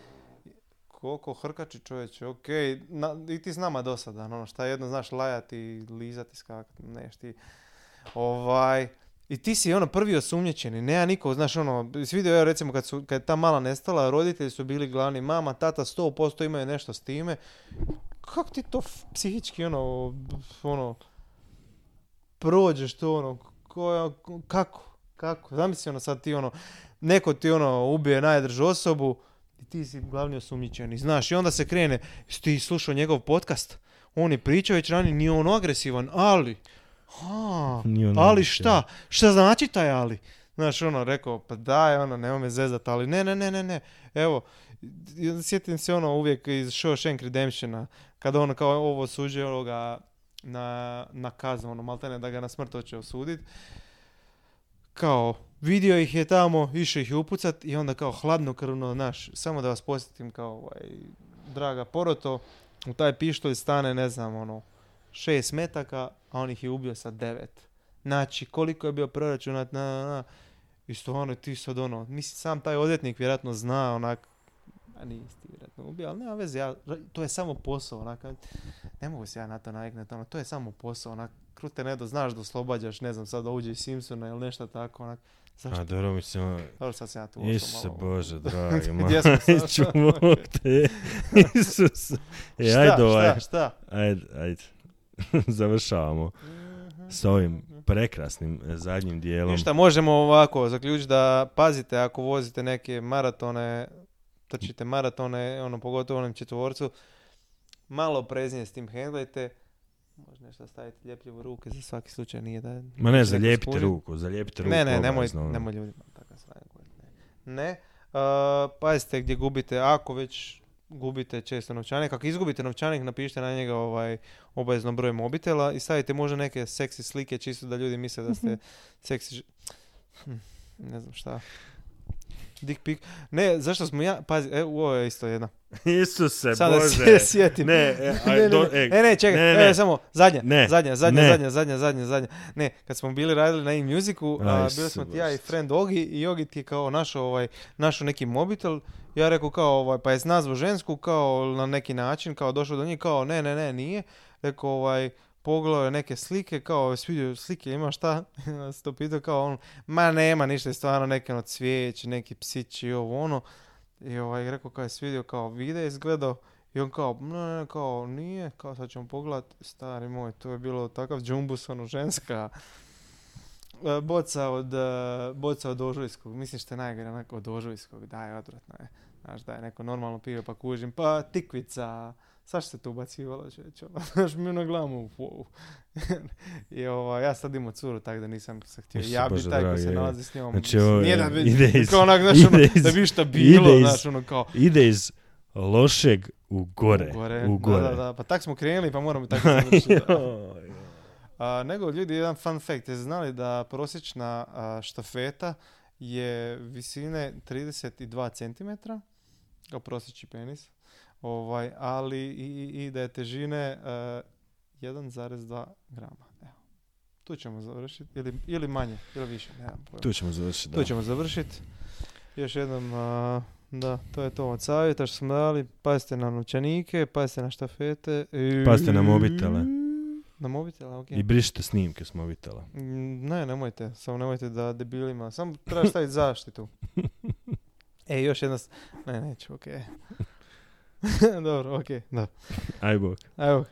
[SPEAKER 2] Koliko hrkači čovječe, okej, na, i ti s nama dosadan, ono, šta jedno znaš lajati, lizati, skakati, neš ti. Ovaj, i ti si ono prvi osumnjičeni, nema niko, znaš ono, si vidio evo recimo kad, su, kad je ta mala nestala, roditelji su bili glavni, mama, tata 100% imaju nešto s time. Kako ti to psihički ono, ono, prođeš to ono, ko, kako, kako, zamisli ono sad ti ono, neko ti ono ubije najdržu osobu i ti si glavni osumnjičeni, znaš, i onda se krene, ti slušao njegov podcast, on je pričao već ranije, nije on agresivan, ali, ha, ali šta, šta znači taj ali? Znaš, ono, rekao, pa daj, ono, nemoj me zezat, ali ne, ne, ne, ne, ne, evo, sjetim se ono uvijek iz Shawshank Redemptiona, kada ono kao ovo osuđuje ovoga na, na kaznu, ono, maltene da ga na smrt hoće osudit. Kao, vidio ih je tamo, išao ih je upucat i onda kao hladnokrvno, znaš, samo da vas posjetim kao, ovaj, draga poroto, u taj pištolj stane, ne znam, ono, šest metaka, a on ih je ubio sa devet. Znači, koliko je bio proračunat, na, na, na. I stvarno ti sad ono, mislim, sam taj odvjetnik vjerojatno zna, onak, a nisi ti vjerojatno ubio, ali nema veze, ja, to je samo posao, onak, ne mogu se ja na to naviknuti, ono, to je samo posao, onak, krute ne da znaš da oslobađaš, ne znam, sad uđe iz Simpsona ili nešto tako, onak, zašto?
[SPEAKER 1] A dobro, mislim,
[SPEAKER 2] Dobro, sad sam ja tu
[SPEAKER 1] Isuse
[SPEAKER 2] ošao malo.
[SPEAKER 1] Bože, dragi, ma,
[SPEAKER 2] Gdje smo sad?
[SPEAKER 1] neću mog te, Isuse. E,
[SPEAKER 2] šta,
[SPEAKER 1] ajde ovaj,
[SPEAKER 2] šta, šta?
[SPEAKER 1] ajde, ajde, završavamo s ovim prekrasnim e, zadnjim dijelom.
[SPEAKER 2] Ništa, možemo ovako zaključiti da pazite ako vozite neke maratone, trčite maratone, ono pogotovo onom četvorcu, malo opreznije s tim handlajte. Može nešto staviti ljepljivo ruke za svaki slučaj, nije da...
[SPEAKER 1] Ma ne, zalijepite ruku, zalijepite ruku.
[SPEAKER 2] Ne, ne, nemoj,
[SPEAKER 1] ono.
[SPEAKER 2] nemoj ljudima takav sranje govoriti, Ne. ne. Uh, pazite gdje gubite, ako već gubite često novčanik, ako izgubite novčanik, napišite na njega ovaj obavezno broj mobitela i stavite možda neke seksi slike čisto da ljudi misle da ste seksi... ž- Hm, ne znam šta. Dick pic. Ne, zašto smo ja... Pazi, e, ovo je isto jedna.
[SPEAKER 1] Isuse
[SPEAKER 2] Sad da
[SPEAKER 1] Bože.
[SPEAKER 2] se sjetim.
[SPEAKER 1] Ne, e,
[SPEAKER 2] ne, ne,
[SPEAKER 1] do-
[SPEAKER 2] ne,
[SPEAKER 1] e,
[SPEAKER 2] ne, ne, čekaj,
[SPEAKER 1] ne,
[SPEAKER 2] ne,
[SPEAKER 1] ne.
[SPEAKER 2] samo, zadnja,
[SPEAKER 1] Ne,
[SPEAKER 2] zadnja, zadnja,
[SPEAKER 1] ne.
[SPEAKER 2] zadnja, zadnja, zadnja, zadnja. Ne, kad smo bili radili na e-musicu, a, bili smo ti ja i friend Ogi i Ogi ti je kao našao, ovaj, našao neki mobitel, ja rekao kao, ovaj, pa je nazvao žensku, kao na neki način, kao došao do njih, kao ne, ne, ne, nije. Rekao, ovaj, pogledao je neke slike, kao svidio slike, ima šta? Ja sam to pitao kao on, ma nema ništa, je stvarno neke ono cvijeće, neki psići i ovo ono. I ovaj, rekao kao je svidio kao vide izgledao i on kao, ne, ne, kao nije, kao sad ćemo pogledat, stari moj, to je bilo takav džumbus, ono ženska e, boca od, e, boca od ožujskog, mislim što je najgore, onako od ožujskog, daj, odvratno je. Znaš, da je neko normalno pivo pa kužim, pa tikvica, Saš se tu ubacivalo čovječe, ono, znaš mi na glavu, wow. I ovo, ja sad imam curu, tako da nisam se htio ja bi taj
[SPEAKER 1] dragi,
[SPEAKER 2] se
[SPEAKER 1] je.
[SPEAKER 2] nalazi s njom.
[SPEAKER 1] Znači, ovo je- ide iz-
[SPEAKER 2] kao onak, znaš, ono,
[SPEAKER 1] iz-
[SPEAKER 2] da bi šta bilo,
[SPEAKER 1] iz-
[SPEAKER 2] znaš, ono kao,
[SPEAKER 1] Ide iz lošeg u gore.
[SPEAKER 2] u gore.
[SPEAKER 1] U gore.
[SPEAKER 2] Da, da, da, pa tak smo krenuli, pa moramo tako završiti. A, nego ljudi, jedan fun fact, jeste znali da prosječna a, štafeta je visine 32 cm, kao prosječni penis, ovaj, ali i, i- da je težine a, 1,2 grama. Evo. Tu ćemo završiti, ili, ili manje, ili više, nemam pojma.
[SPEAKER 1] Tu ćemo završiti.
[SPEAKER 2] Tu ćemo završiti. Još jednom a, Da, to je to od savjeta što smo dali. Pazite na novčanike, pazite na štafete. i-
[SPEAKER 1] Pazite na mobitele.
[SPEAKER 2] Na mobitele, ok.
[SPEAKER 1] I brišite snimke s mobitela.
[SPEAKER 2] Mm, Ne, nemojte, samo nemojte da debilima, samo treba staviti zaštitu. E, još jedna, ne, neću, ok. Dobro, ok, da.
[SPEAKER 1] Aj bog.
[SPEAKER 2] Evo,